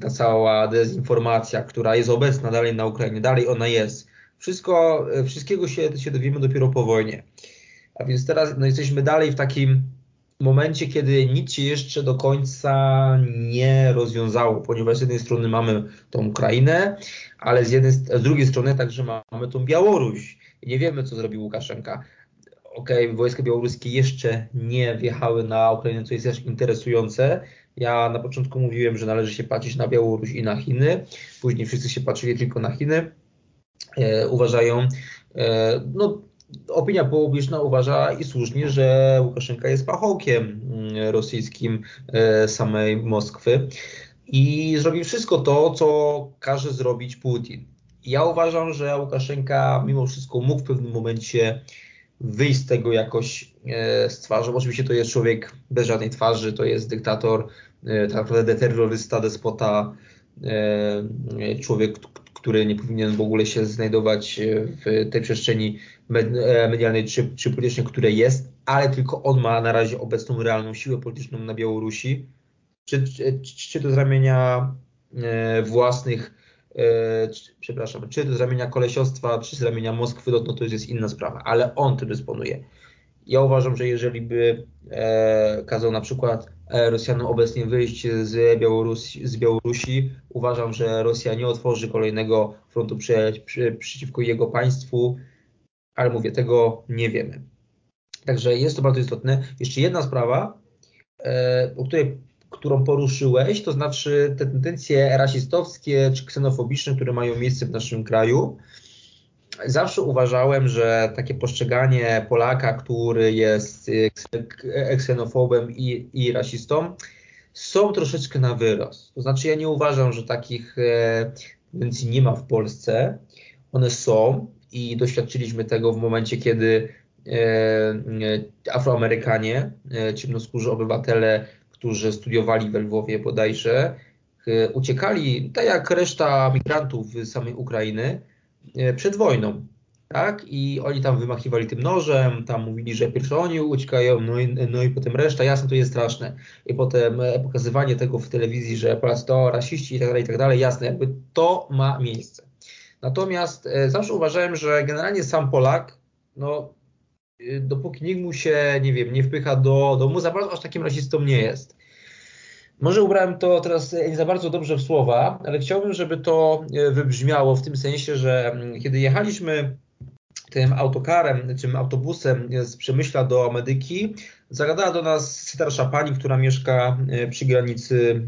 ta cała dezinformacja, która jest obecna dalej na Ukrainie, dalej ona jest. Wszystko, e, wszystkiego się, się dowiemy dopiero po wojnie. A więc teraz no, jesteśmy dalej w takim momencie, kiedy nic się jeszcze do końca nie rozwiązało, ponieważ z jednej strony mamy tą Ukrainę, ale z, jednej, z drugiej strony także mamy tą Białoruś. I nie wiemy, co zrobił Łukaszenka. Okej, okay, wojska białoruskie jeszcze nie wjechały na Ukrainę, co jest też interesujące, ja na początku mówiłem, że należy się patrzeć na Białoruś i na Chiny. Później wszyscy się patrzyli tylko na Chiny. E, uważają, e, no, opinia publiczna uważa i słusznie, że Łukaszenka jest pachołkiem mm, rosyjskim e, samej Moskwy i zrobi wszystko to, co każe zrobić Putin. Ja uważam, że Łukaszenka mimo wszystko mógł w pewnym momencie wyjść z tego jakoś e, z twarzą. Oczywiście to jest człowiek bez żadnej twarzy, to jest dyktator, tak naprawdę terrorysta, despota, e, człowiek, który nie powinien w ogóle się znajdować w tej przestrzeni e, medialnej czy, czy politycznej, które jest, ale tylko on ma na razie obecną realną siłę polityczną na Białorusi, czy, czy, czy to z ramienia własnych, przepraszam, czy to z ramienia kolesiostwa, czy z ramienia Moskwy, no, no to jest inna sprawa, ale on tym dysponuje. Ja uważam, że jeżeli by e, kazał na przykład e, Rosjanom obecnie wyjść z Białorusi, z Białorusi, uważam, że Rosja nie otworzy kolejnego frontu przy, przeciwko jego państwu, ale mówię, tego nie wiemy. Także jest to bardzo istotne. Jeszcze jedna sprawa, e, o której, którą poruszyłeś, to znaczy te tendencje rasistowskie czy ksenofobiczne, które mają miejsce w naszym kraju zawsze uważałem, że takie postrzeganie Polaka, który jest ksenofobem i, i rasistą, są troszeczkę na wyrost. To znaczy ja nie uważam, że takich tendencji nie ma w Polsce. One są i doświadczyliśmy tego w momencie, kiedy Afroamerykanie, ciemnoskórzy obywatele, którzy studiowali w Lwowie bodajże, uciekali, tak jak reszta migrantów z samej Ukrainy, przed wojną tak? I oni tam wymachiwali tym nożem, tam mówili, że pierwsze oni uciekają, no i, no i potem reszta, jasne, to jest straszne. I potem e, pokazywanie tego w telewizji, że Polacy to rasiści i tak dalej, i tak dalej, jasne, jakby to ma miejsce. Natomiast e, zawsze uważałem, że generalnie sam Polak, no e, dopóki nikt mu się, nie wiem, nie wpycha do domu, za bardzo aż takim rasistą nie jest. Może ubrałem to teraz nie za bardzo dobrze w słowa, ale chciałbym, żeby to wybrzmiało w tym sensie, że mm, kiedy jechaliśmy tym autokarem, czy autobusem z Przemyśla do Medyki, zagadała do nas starsza pani, która mieszka e, przy granicy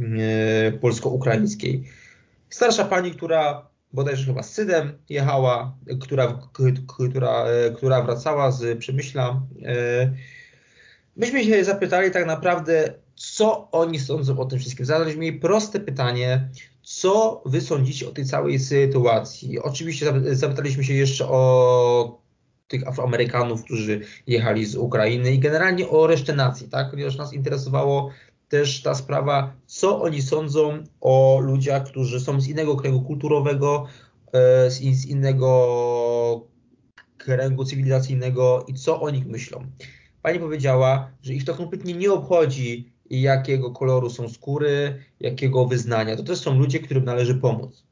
e, polsko-ukraińskiej. Starsza pani, która bodajże chyba z Sydem jechała, która, która, e, która wracała z Przemyśla. Myśmy się zapytali tak naprawdę, co oni sądzą o tym wszystkim. Zadaliśmy jej proste pytanie, co wy sądzicie o tej całej sytuacji? Oczywiście zapytaliśmy się jeszcze o tych Afroamerykanów, którzy jechali z Ukrainy i generalnie o resztę nacji, tak? Ponieważ nas interesowało też ta sprawa, co oni sądzą o ludziach, którzy są z innego kręgu kulturowego, e, z innego kręgu cywilizacyjnego i co o nich myślą. Pani powiedziała, że ich to kompletnie nie obchodzi, jakiego koloru są skóry, jakiego wyznania. To też są ludzie, którym należy pomóc.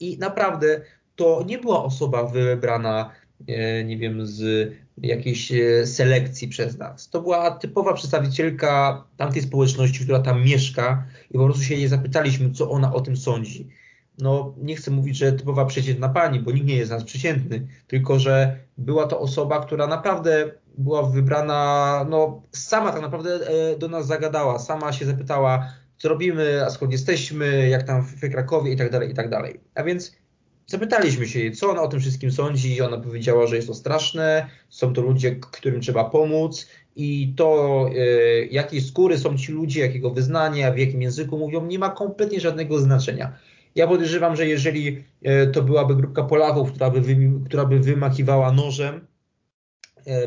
I naprawdę to nie była osoba wybrana, e, nie wiem, z jakiejś e, selekcji przez nas. To była typowa przedstawicielka tamtej społeczności, która tam mieszka i po prostu się jej zapytaliśmy, co ona o tym sądzi. No, nie chcę mówić, że typowa przeciętna pani, bo nikt nie jest nas przeciętny, tylko że była to osoba, która naprawdę była wybrana, no sama tak naprawdę e, do nas zagadała, sama się zapytała, co robimy, a skąd jesteśmy, jak tam w Krakowie i tak dalej, i tak dalej. A więc zapytaliśmy się jej, co ona o tym wszystkim sądzi i ona powiedziała, że jest to straszne, są to ludzie, którym trzeba pomóc i to, e, jakiej skóry są ci ludzie, jakiego wyznania, w jakim języku mówią, nie ma kompletnie żadnego znaczenia. Ja podejrzewam, że jeżeli e, to byłaby grupka Polaków, która by, która by wymakiwała nożem,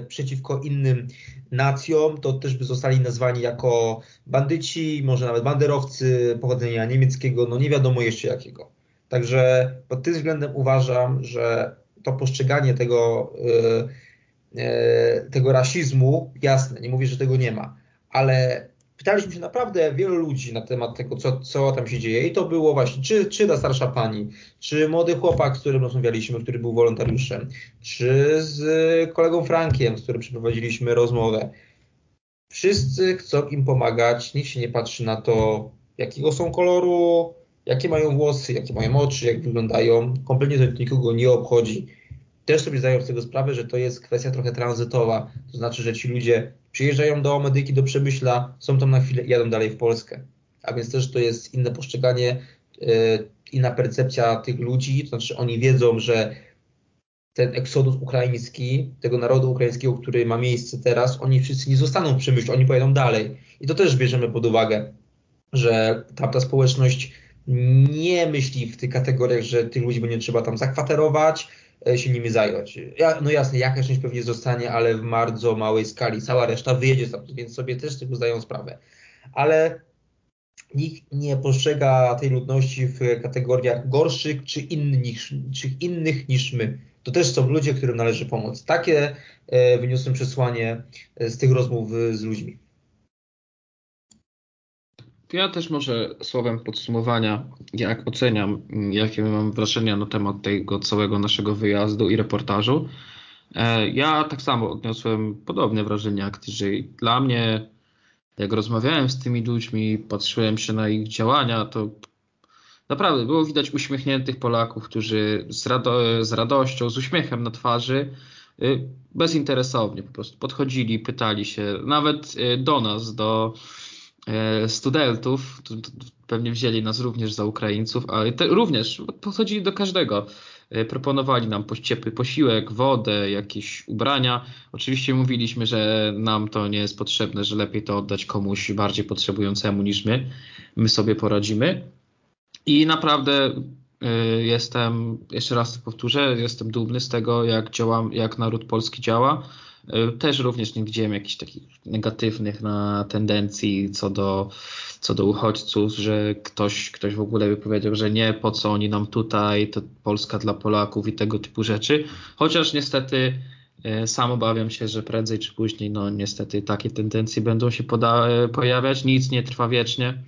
przeciwko innym nacjom, to też by zostali nazwani jako bandyci, może nawet banderowcy pochodzenia niemieckiego, no nie wiadomo jeszcze jakiego. Także pod tym względem uważam, że to postrzeganie tego, e, e, tego rasizmu, jasne, nie mówię, że tego nie ma, ale pytaliśmy się naprawdę wielu ludzi na temat tego, co, co tam się dzieje i to było właśnie, czy, czy ta starsza pani, czy młody chłopak, z którym rozmawialiśmy, który był wolontariuszem, czy z kolegą Frankiem, z którym przeprowadziliśmy rozmowę. Wszyscy chcą im pomagać, nikt się nie patrzy na to, jakiego są koloru, jakie mają włosy, jakie mają oczy, jak wyglądają. Kompletnie to nikogo nie obchodzi. Też sobie zdają z tego sprawę, że to jest kwestia trochę tranzytowa. To znaczy, że ci ludzie przyjeżdżają do Medyki, do Przemyśla, są tam na chwilę i jadą dalej w Polskę. A więc też to jest inne postrzeganie, yy, inna percepcja tych ludzi, to znaczy oni wiedzą, że ten eksodus ukraiński, tego narodu ukraińskiego, który ma miejsce teraz, oni wszyscy nie zostaną w Przemyślu, oni pojadą dalej. I to też bierzemy pod uwagę, że tamta społeczność nie myśli w tych kategoriach, że tych ludzi będzie trzeba tam zakwaterować, E, się nimi zająć. Ja, no jasne, jakaś część pewnie zostanie, ale w bardzo małej skali. Cała reszta wyjedzie stamtąd, więc sobie też z tego zdają sprawę. Ale nikt nie postrzega tej ludności w kategoriach gorszych czy innych, czy innych niż my. To też są ludzie, którym należy pomóc. Takie e, wyniosłem przesłanie z tych rozmów z ludźmi. Ja też może słowem podsumowania, jak oceniam, jakie mam wrażenia na temat tego całego naszego wyjazdu i reportażu. E, ja tak samo odniosłem podobne wrażenia jak dla mnie, jak rozmawiałem z tymi ludźmi, patrzyłem się na ich działania, to naprawdę było widać uśmiechniętych Polaków, którzy z, rado z radością, z uśmiechem na twarzy, y, bezinteresownie po prostu podchodzili, pytali się, nawet y, do nas, do studentów, pewnie wzięli nas również za Ukraińców, ale te, również podchodzili do każdego. proponowali nam ciepły posiłek, wodę, jakieś ubrania. Oczywiście mówiliśmy, że nam to nie jest potrzebne, że lepiej to oddać komuś bardziej potrzebującemu niż my. My sobie poradzimy. I naprawdę y, jestem, jeszcze raz to powtórzę, jestem dumny z tego, jak działam, jak naród polski działa. Y, też również nie widziałem jakichś takich negatywnych na tendencji co do, co do uchodźców, że ktoś, ktoś w ogóle by powiedział, że nie, po co oni nam tutaj, to Polska dla Polaków i tego typu rzeczy. Chociaż niestety y, sam obawiam się, że prędzej czy później, no niestety takie tendencje będą się poda- pojawiać. Nic nie trwa wiecznie,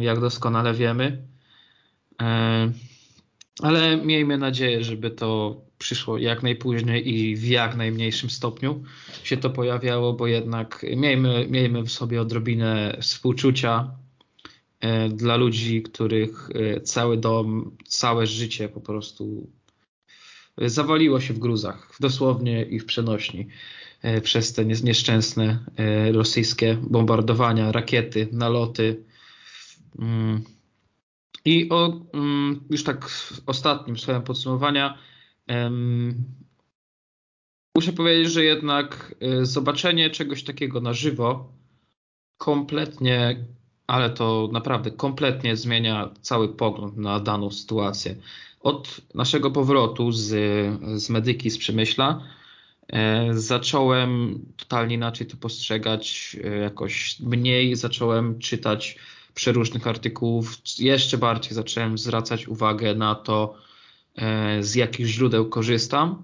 jak doskonale wiemy. Ale miejmy nadzieję, żeby to przyszło jak najpóźniej i w jak najmniejszym stopniu się to pojawiało, bo jednak miejmy, miejmy w sobie odrobinę współczucia e, dla ludzi, których e, cały dom, całe życie po prostu zawaliło się w gruzach, dosłownie i w przenośni przez te nieszczęsne rosyjskie bombardowania, rakiety, naloty. Mm, i o, um, już tak ostatnim słowem podsumowania um, muszę powiedzieć, że jednak y, zobaczenie czegoś takiego na żywo kompletnie, ale to naprawdę kompletnie zmienia cały pogląd na daną sytuację. Od naszego powrotu z, z medyki z Przemyśla e, zacząłem totalnie inaczej to postrzegać, e, jakoś mniej zacząłem czytać przeróżnych artykułów, jeszcze bardziej zacząłem zwracać uwagę na to, e, z jakich źródeł korzystam,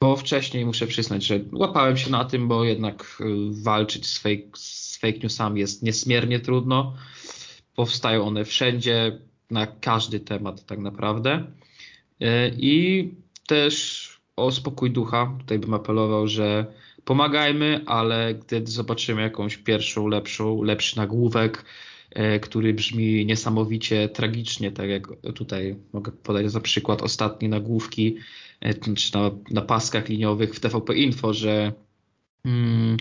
bo wcześniej muszę przyznać, że łapałem się na tym, bo jednak e, walczyć z fake, z fake newsami jest niesmiernie trudno. Powstają one wszędzie, na każdy temat tak naprawdę. E, I też o spokój ducha, tutaj bym apelował, że pomagajmy, ale gdy zobaczymy jakąś pierwszą, lepszą, lepszy nagłówek, E, który brzmi niesamowicie tragicznie, tak jak tutaj mogę podać za przykład ostatnie nagłówki e, czy na, na paskach liniowych w TVP Info, że mm,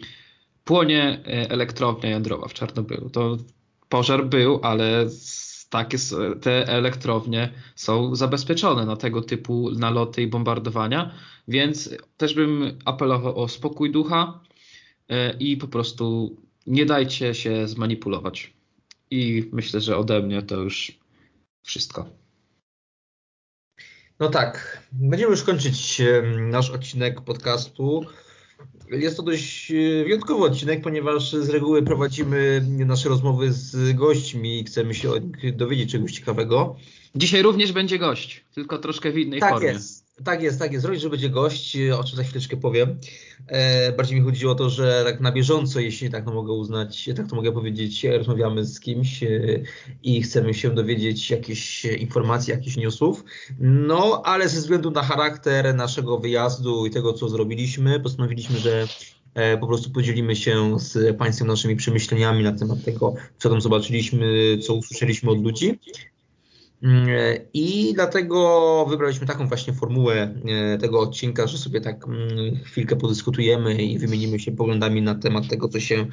płonie e, elektrownia jądrowa w Czarnobylu. To pożar był, ale takie te elektrownie są zabezpieczone na tego typu naloty i bombardowania, więc też bym apelował o spokój ducha i po prostu nie dajcie się zmanipulować. I myślę, że ode mnie to już wszystko. No tak, będziemy już kończyć nasz odcinek podcastu. Jest to dość e, wyjątkowy odcinek, ponieważ z reguły prowadzimy nasze rozmowy z gośćmi i chcemy się od nich dowiedzieć czegoś ciekawego. Dzisiaj również będzie gość, tylko troszkę w innej tak formie. Jest. Tak jest, tak jest. Że będzie gość, o czym za chwileczkę powiem. E, bardziej mi chodziło o to, że tak na bieżąco, jeśli tak to mogę uznać, tak to mogę powiedzieć, rozmawiamy z kimś e, i chcemy się dowiedzieć jakieś informacji, jakichś newsów. No, ale ze względu na charakter naszego wyjazdu i tego, co zrobiliśmy, postanowiliśmy, że e, po prostu podzielimy się z Państwem naszymi przemyśleniami na temat tego, co tam zobaczyliśmy, co usłyszeliśmy od ludzi. Mm, I dlatego wybraliśmy taką właśnie formułę e, tego odcinka, że sobie tak mm, chwilkę podyskutujemy i wymienimy się poglądami na temat tego, co się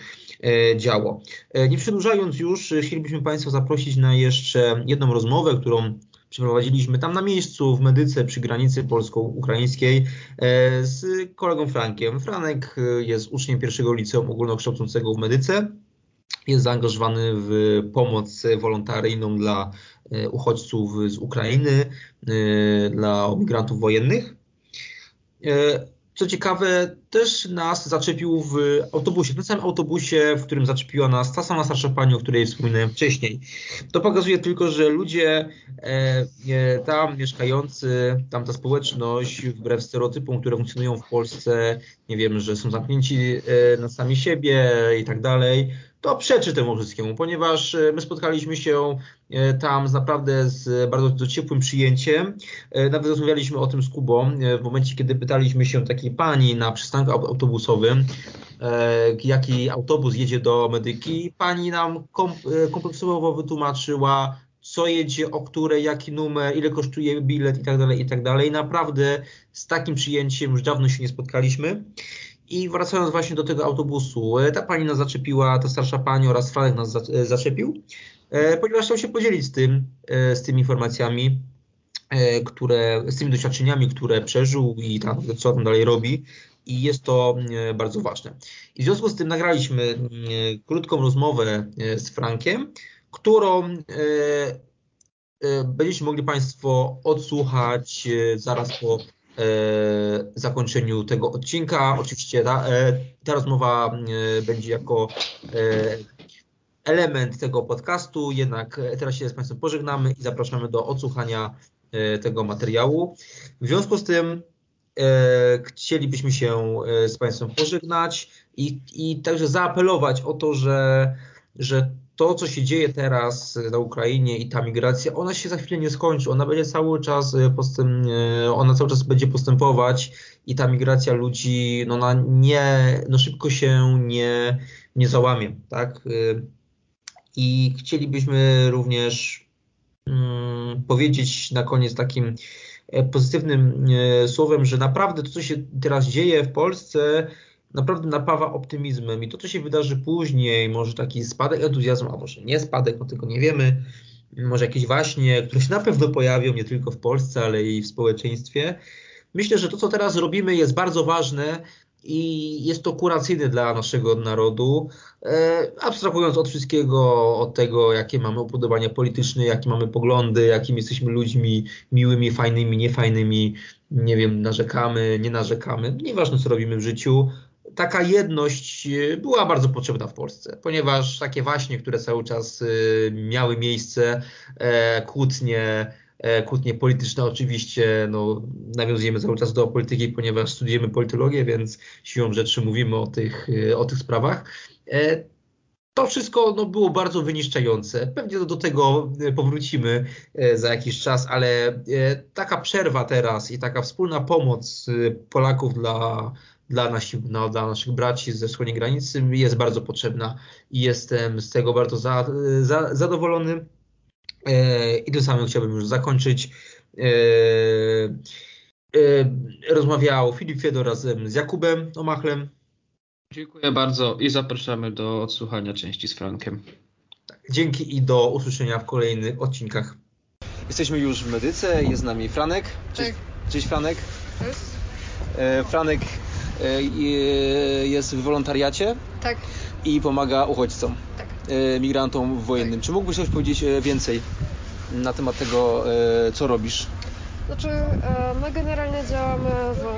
e, działo. E, nie przedłużając już, chcielibyśmy Państwa zaprosić na jeszcze jedną rozmowę, którą przeprowadziliśmy tam na miejscu w Medyce przy granicy polsko-ukraińskiej z kolegą Frankiem. Franek jest uczniem pierwszego liceum ogólnokształcącego w Medyce. Jest zaangażowany w pomoc wolontaryjną dla E, uchodźców z Ukrainy, e, dla migrantów wojennych. E, co ciekawe, też nas zaczepił w autobusie, w tym samym autobusie, w którym zaczepiła nas ta sama starsza pani, o której wspominałem wcześniej. To pokazuje tylko, że ludzie tam mieszkający, tamta społeczność, wbrew stereotypom, które funkcjonują w Polsce, nie wiem, że są zamknięci na sami siebie i tak dalej, to przeczy temu wszystkiemu, ponieważ e, my spotkaliśmy się e, tam z naprawdę z bardzo ciepłym przyjęciem. E, nawet rozmawialiśmy o tym z Kubą w momencie, kiedy pytaliśmy się takiej pani na przystanku autobusowym, jaki autobus jedzie do Medyki. Pani nam kompleksowo wytłumaczyła, co jedzie, o której, jaki numer, ile kosztuje bilet i tak dalej, i tak. Naprawdę z takim przyjęciem już dawno się nie spotkaliśmy. I wracając właśnie do tego autobusu, e, ta pani nas zaczepiła, ta starsza pani oraz Franek nas e, zaczepił, e, ponieważ chciał się podzielić z tym, z tymi informacjami. które, z tymi doświadczeniami, które przeżył i tam, co tam dalej robi i jest to bardzo ważne. I w związku z tym nagraliśmy krótką rozmowę z Frankiem, którą będziecie mogli Państwo odsłuchać zaraz po zakończeniu tego odcinka. Oczywiście ta, ta rozmowa będzie jako element tego podcastu, jednak teraz się z Państwem pożegnamy i zapraszamy do odsłuchania e, tego materiału. W związku z tym e, chcielibyśmy się e, z Państwem pożegnać i, i także zaapelować o to, że, że to, co się dzieje teraz na Ukrainie i ta migracja, ona się za chwilę nie skończy. Ona będzie cały czas postęp, ona cały czas będzie postępować i ta migracja ludzi, no ona nie, no szybko się nie, nie załamie, tak? I chcielibyśmy również mm, powiedzieć na koniec takim e, pozytywnym słowem, że naprawdę to, co się teraz dzieje w Polsce, naprawdę napawa optymizmem i to, co się wydarzy później, może taki spadek entuzjazmu, a może nie spadek, no tego nie wiemy, może jakieś właśnie, które się na pewno pojawią nie tylko w Polsce, ale i w społeczeństwie. Myślę, że to, co teraz robimy, jest bardzo ważne i jest to kuracyjne dla naszego narodu. E, abstrahując od wszystkiego, od tego, jakie mamy upodobania polityczne, jakie mamy poglądy, jakimi jesteśmy ludźmi miłymi, fajnymi, niefajnymi, nie wiem, narzekamy, nie narzekamy, nieważne co robimy w życiu, taka jedność e, była bardzo potrzebna w Polsce, ponieważ takie właśnie, które cały czas e, miały miejsce, kłótnie, E, kłótnie polityczne oczywiście, no, nawiązujemy cały czas do polityki, ponieważ studujemy politologię, więc siłą rzeczy mówimy o tych, o tych sprawach. To wszystko no, było bardzo wyniszczające. Pewnie do, do tego powrócimy za jakiś czas, ale taka przerwa teraz i taka wspólna pomoc Polaków dla, dla, nasi, no, dla naszych braci ze wschodniej granicy jest bardzo potrzebna i jestem z tego bardzo za, za, zadowolony. E, I tym samym chciałbym już zakończyć. E, e, rozmawiał Filip Fiedor razem z Jakubem Omachlem. Dziękuję bardzo i zapraszamy do odsłuchania części z Frankiem. Tak, dzięki i do usłyszenia w kolejnych odcinkach. Jesteśmy już w medyce, jest z nami Franek. Cześć, tak. cześć Franek. Cześć. Franek jest w wolontariacie. Tak. I pomaga uchodźcom. Tak. E, migrantom wojennym. Czy mógłbyś coś powiedzieć e, więcej na temat tego, e, co robisz? Znaczy, my generalnie działamy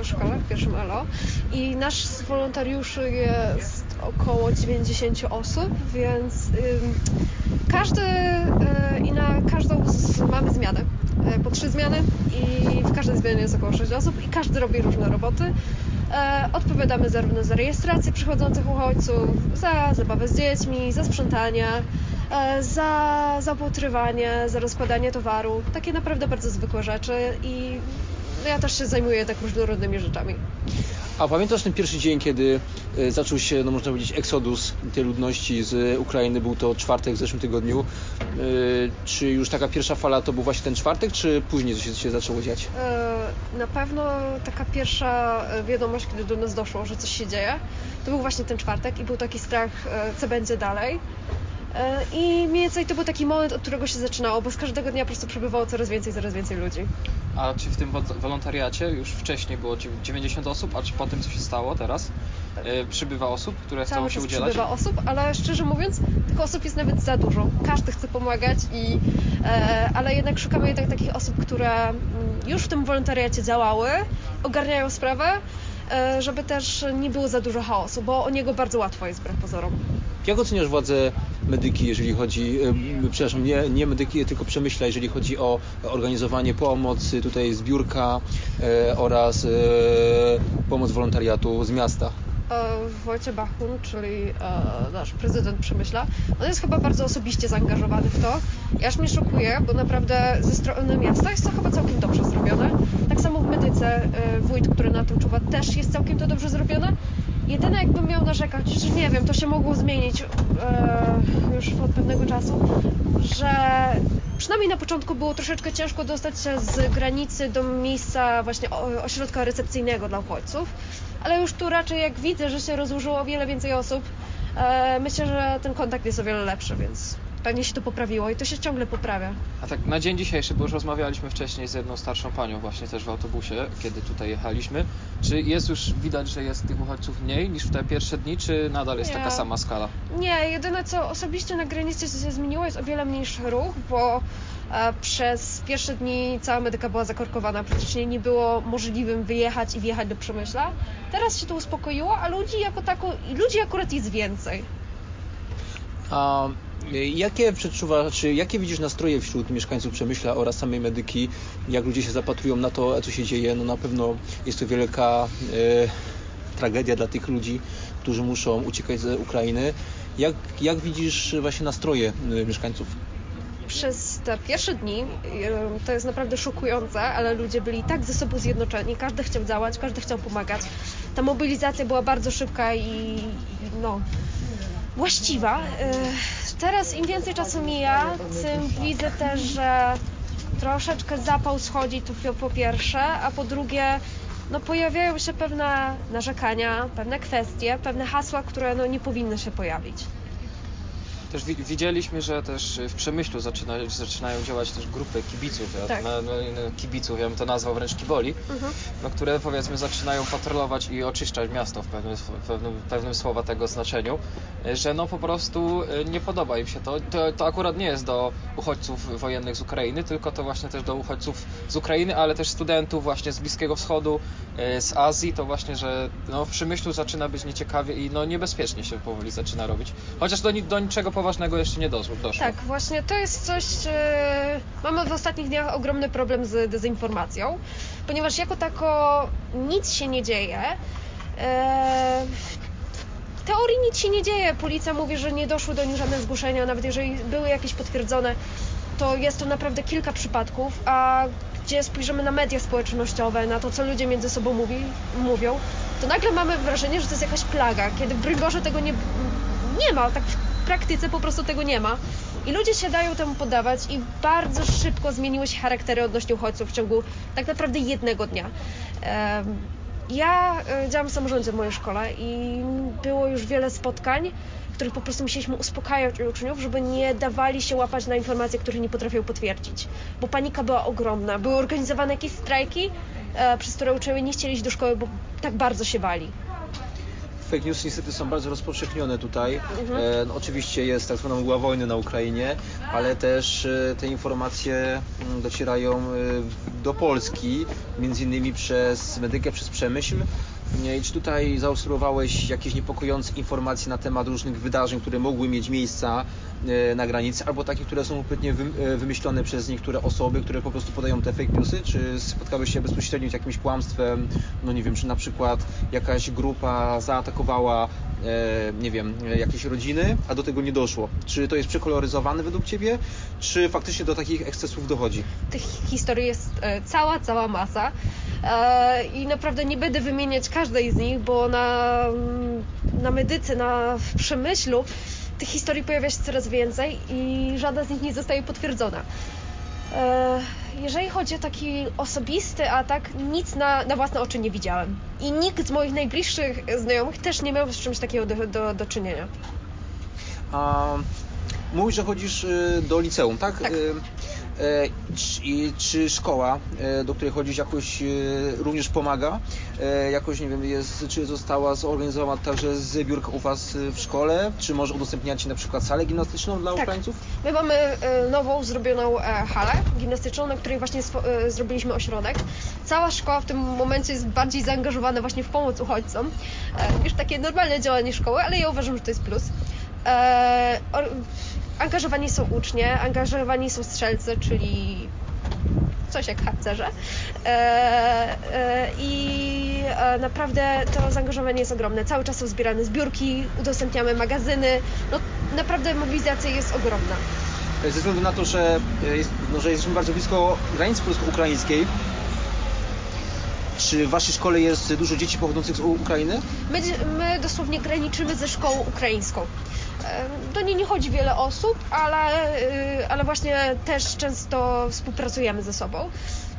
w szkole, w pierwszym ELO i nasz wolontariuszy jest około 90 osób, więc każdy i na każdą z, mamy zmianę, po trzy zmiany i w każdej zmianie jest około 6 osób i każdy robi różne roboty. E, odpowiadamy zarówno za rejestrację przychodzących uchodźców, za zabawę z dziećmi, za sprzątanie, za zaopatrywanie, za rozkładanie towaru. Takie naprawdę bardzo zwykłe rzeczy i ja też się zajmuję tak różnorodnymi rzeczami. A pamiętasz ten pierwszy dzień, kiedy e, zaczął się, no można powiedzieć, eksodus tej ludności z Ukrainy? Był to czwartek w zeszłym tygodniu. E, czy już taka pierwsza fala to był właśnie ten czwartek, czy później coś się zaczęło dziać? E, na pewno taka pierwsza wiadomość, kiedy do nas doszło, że coś się dzieje, to był właśnie ten czwartek i był taki strach, co będzie dalej. E, I mniej więcej to był taki moment, od którego się zaczynało, bo z każdego dnia po prostu przybywało coraz więcej, coraz więcej ludzi. A czy w tym wolontariacie już wcześniej było 90 osób, a czy po tym, co się stało teraz, e, przybywa osób, które chcą się udzielać? przybywa osób, ale szczerze mówiąc, tych osób jest nawet za dużo. Każdy chce pomagać, i, e, ale jednak szukamy jednak takich osób, które mm, już w tym wolontariacie działały, ogarniają sprawę, żeby też nie było za dużo chaosu, bo o niego bardzo łatwo jest wbrew pozorom. Jak oceniasz władzę medyki, jeżeli chodzi, e, przepraszam, nie, nie medyki, tylko przemyśla, jeżeli chodzi o organizowanie pomocy, tutaj zbiórka e, oraz e, pomoc wolontariatu z miasta? Wojciech Bachun, czyli nasz prezydent Przemyśla, on jest chyba bardzo osobiście zaangażowany w to. I aż mnie szokuje, bo naprawdę ze strony miasta jest to chyba całkiem dobrze zrobione. Tak samo w medyce wójt, który na tym czuwa, też jest całkiem to dobrze zrobione. Jedyne jakbym miał narzekać, że nie wiem, to się mogło zmienić e, już od pewnego czasu, że przynajmniej na początku było troszeczkę ciężko dostać się z granicy do miejsca właśnie ośrodka recepcyjnego dla uchodźców, ale już tu raczej jak widzę, że się rozłożyło o wiele więcej osób, e, myślę, że ten kontakt jest o wiele lepszy, więc pewnie się to poprawiło i to się ciągle poprawia. A tak na dzień dzisiejszy, bo już rozmawialiśmy wcześniej z jedną starszą panią właśnie też w autobusie, kiedy tutaj jechaliśmy. Czy jest już widać, że jest tych uchodźców mniej niż w te pierwsze dni, czy nadal jest Nie. taka sama skala? Nie, jedyne co osobiście na granicy się zmieniło jest o wiele mniejszy ruch, bo przez pierwsze dni cała medyka była zakorkowana, praktycznie nie było możliwym wyjechać i wjechać do Przemyśla. Teraz się to uspokoiło, a ludzi jako tako, ludzi akurat jest więcej. A y, jakie przeczuwa, czy jakie widzisz nastroje wśród mieszkańców Przemyśla oraz samej medyki? Jak ludzie się zapatrują na to, co się dzieje? No na pewno jest to wielka e, tragedia dla tych ludzi, którzy muszą uciekać z Ukrainy. Jak, jak widzisz właśnie nastroje y, mieszkańców? przez te pierwsze dni y, to jest naprawdę szokujące, ale ludzie byli tak ze sobą zjednoczeni, każdy chciał działać, każdy chciał pomagać. Ta mobilizacja była bardzo szybka i, no, właściwa. Y, Teraz im więcej czasu mija, tym widzę też, że troszeczkę zapał schodzi tu po- po pierwsze, a po drugie no pojawiają się pewne narzekania, pewne kwestie, pewne hasła, które no nie powinny się pojawić. Też wi- widzieliśmy, że też w Przemyślu zaczyna, zaczynają działać też grupy kibiców, ja, Tak. no, no, kibiców, ja bym to nazwał wręcz kiboli, Mhm. no, które powiedzmy zaczynają patrolować i oczyszczać miasto w pewnym, w pewnym, w pewnym słowa tego znaczeniu, że no po prostu y, nie podoba im się to. to. To akurat nie jest do uchodźców wojennych z Ukrainy, tylko to właśnie też do uchodźców z Ukrainy, ale też studentów właśnie z Bliskiego Wschodu, y, z Azji, to właśnie, że no, w Przemyślu zaczyna być nieciekawie i no niebezpiecznie się powoli zaczyna robić. Chociaż do, do niczego poważnego jeszcze nie doszło. doszło. Tak, właśnie to jest coś. e, mamy w ostatnich dniach ogromny problem z dezinformacją, ponieważ jako tako nic się nie dzieje. E, w teorii nic się nie dzieje. Policja mówi, że nie doszły do nich żadne zgłoszenia, nawet jeżeli były jakieś potwierdzone, to jest to naprawdę kilka przypadków, a gdzie spojrzymy na media społecznościowe, na to, co ludzie między sobą mówi, mówią, to nagle mamy wrażenie, że to jest jakaś plaga, kiedy broń Boże tego nie, nie ma, tak w praktyce po prostu tego nie ma. I ludzie się dają temu podawać i bardzo szybko zmieniły się charaktery odnośnie uchodźców w ciągu tak naprawdę jednego dnia. Ja e, działam w samorządzie w mojej szkole i było już wiele spotkań, w których po prostu musieliśmy uspokajać uczniów, żeby nie dawali się łapać na informacje, które nie potrafią potwierdzić. Bo panika była ogromna. Były organizowane jakieś strajki, e, przez które uczniowie nie chcieli iść do szkoły, bo tak bardzo się bali. Fake news niestety są bardzo rozpowszechnione tutaj. Mhm. E, no, oczywiście jest tak zwana mgła wojny na Ukrainie, ale też e, te informacje mm, docierają e, do Polski, między innymi przez medykę, przez przemyśl. Czy tutaj zaobserwowałeś jakieś niepokojące informacje na temat różnych wydarzeń, które mogły mieć miejsca e, na granicy, albo takie, które są kompletnie e, wymyślone przez niektóre osoby, które po prostu podają te fake newsy? Czy spotkałeś się bezpośrednio z jakimś kłamstwem? No nie wiem, czy na przykład jakaś grupa zaatakowała, e, nie wiem, jakieś rodziny, a do tego nie doszło. Czy to jest przekoloryzowane według Ciebie, czy faktycznie do takich ekscesów dochodzi? Tych historii jest cała, cała masa. I naprawdę nie będę wymieniać każdej z nich, bo na, mm, na medyce, na w przemyślu tych historii pojawia się coraz więcej i żadna z nich nie zostaje potwierdzona. E, Jeżeli chodzi o taki osobisty atak, nic na, na własne oczy nie widziałem. I nikt z moich najbliższych znajomych też nie miał z czymś takiego do, do, do czynienia. A mówisz, że chodzisz y, do liceum, tak? Tak. Y, e, czy, i czy szkoła, e, do której chodzisz, jakoś również pomaga? E, Jakoś, nie wiem, jest, czy została zorganizowana także zbiórka u Was e, w szkole? Czy może udostępniacie na przykład salę gimnastyczną dla Tak. Ukraińców? My mamy e, nową, zrobioną halę gimnastyczną, na której właśnie zrobiliśmy ośrodek. Cała szkoła w tym momencie jest bardziej zaangażowana właśnie w pomoc uchodźcom niż takie normalne działanie szkoły, ale ja uważam, że to jest plus. Angażowani są ucznie, angażowani są strzelcy, czyli coś jak harcerze. E, e, I e, naprawdę to zaangażowanie jest ogromne. Cały czas są zbierane zbiórki, udostępniamy magazyny. No, naprawdę mobilizacja jest ogromna. Ze względu na to, że, jest, no, że jesteśmy bardzo blisko granicy polsko-ukraińskiej, czy w Waszej szkole jest dużo dzieci pochodzących z Ukrainy? My, my dosłownie graniczymy ze szkołą ukraińską. E, Do niej nie chodzi wiele osób, ale, y, ale właśnie też często współpracujemy ze sobą.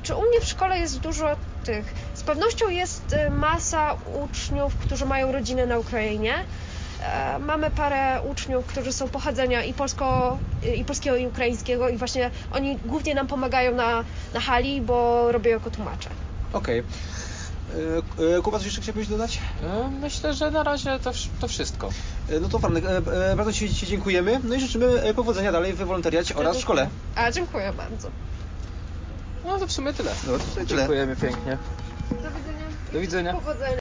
Czy u mnie w szkole jest dużo tych? Z pewnością jest y, masa uczniów, którzy mają rodzinę na Ukrainie. E, mamy parę uczniów, którzy są pochodzenia i, polsko, i polskiego i ukraińskiego i właśnie oni głównie nam pomagają na, na hali, bo robią jako tłumacze. Okej. Okay. E, Kuba, coś jeszcze chciałbyś dodać? E, Myślę, że na razie to, to wszystko. E, No to Franek, e, e, bardzo Ci, Ci dziękujemy. No i życzymy e, powodzenia dalej w wolontariacie oraz w szkole. A, dziękuję bardzo. No to w sumie tyle. No to tyle. Dziękujemy pięknie. Do widzenia. Do widzenia. Powodzenia.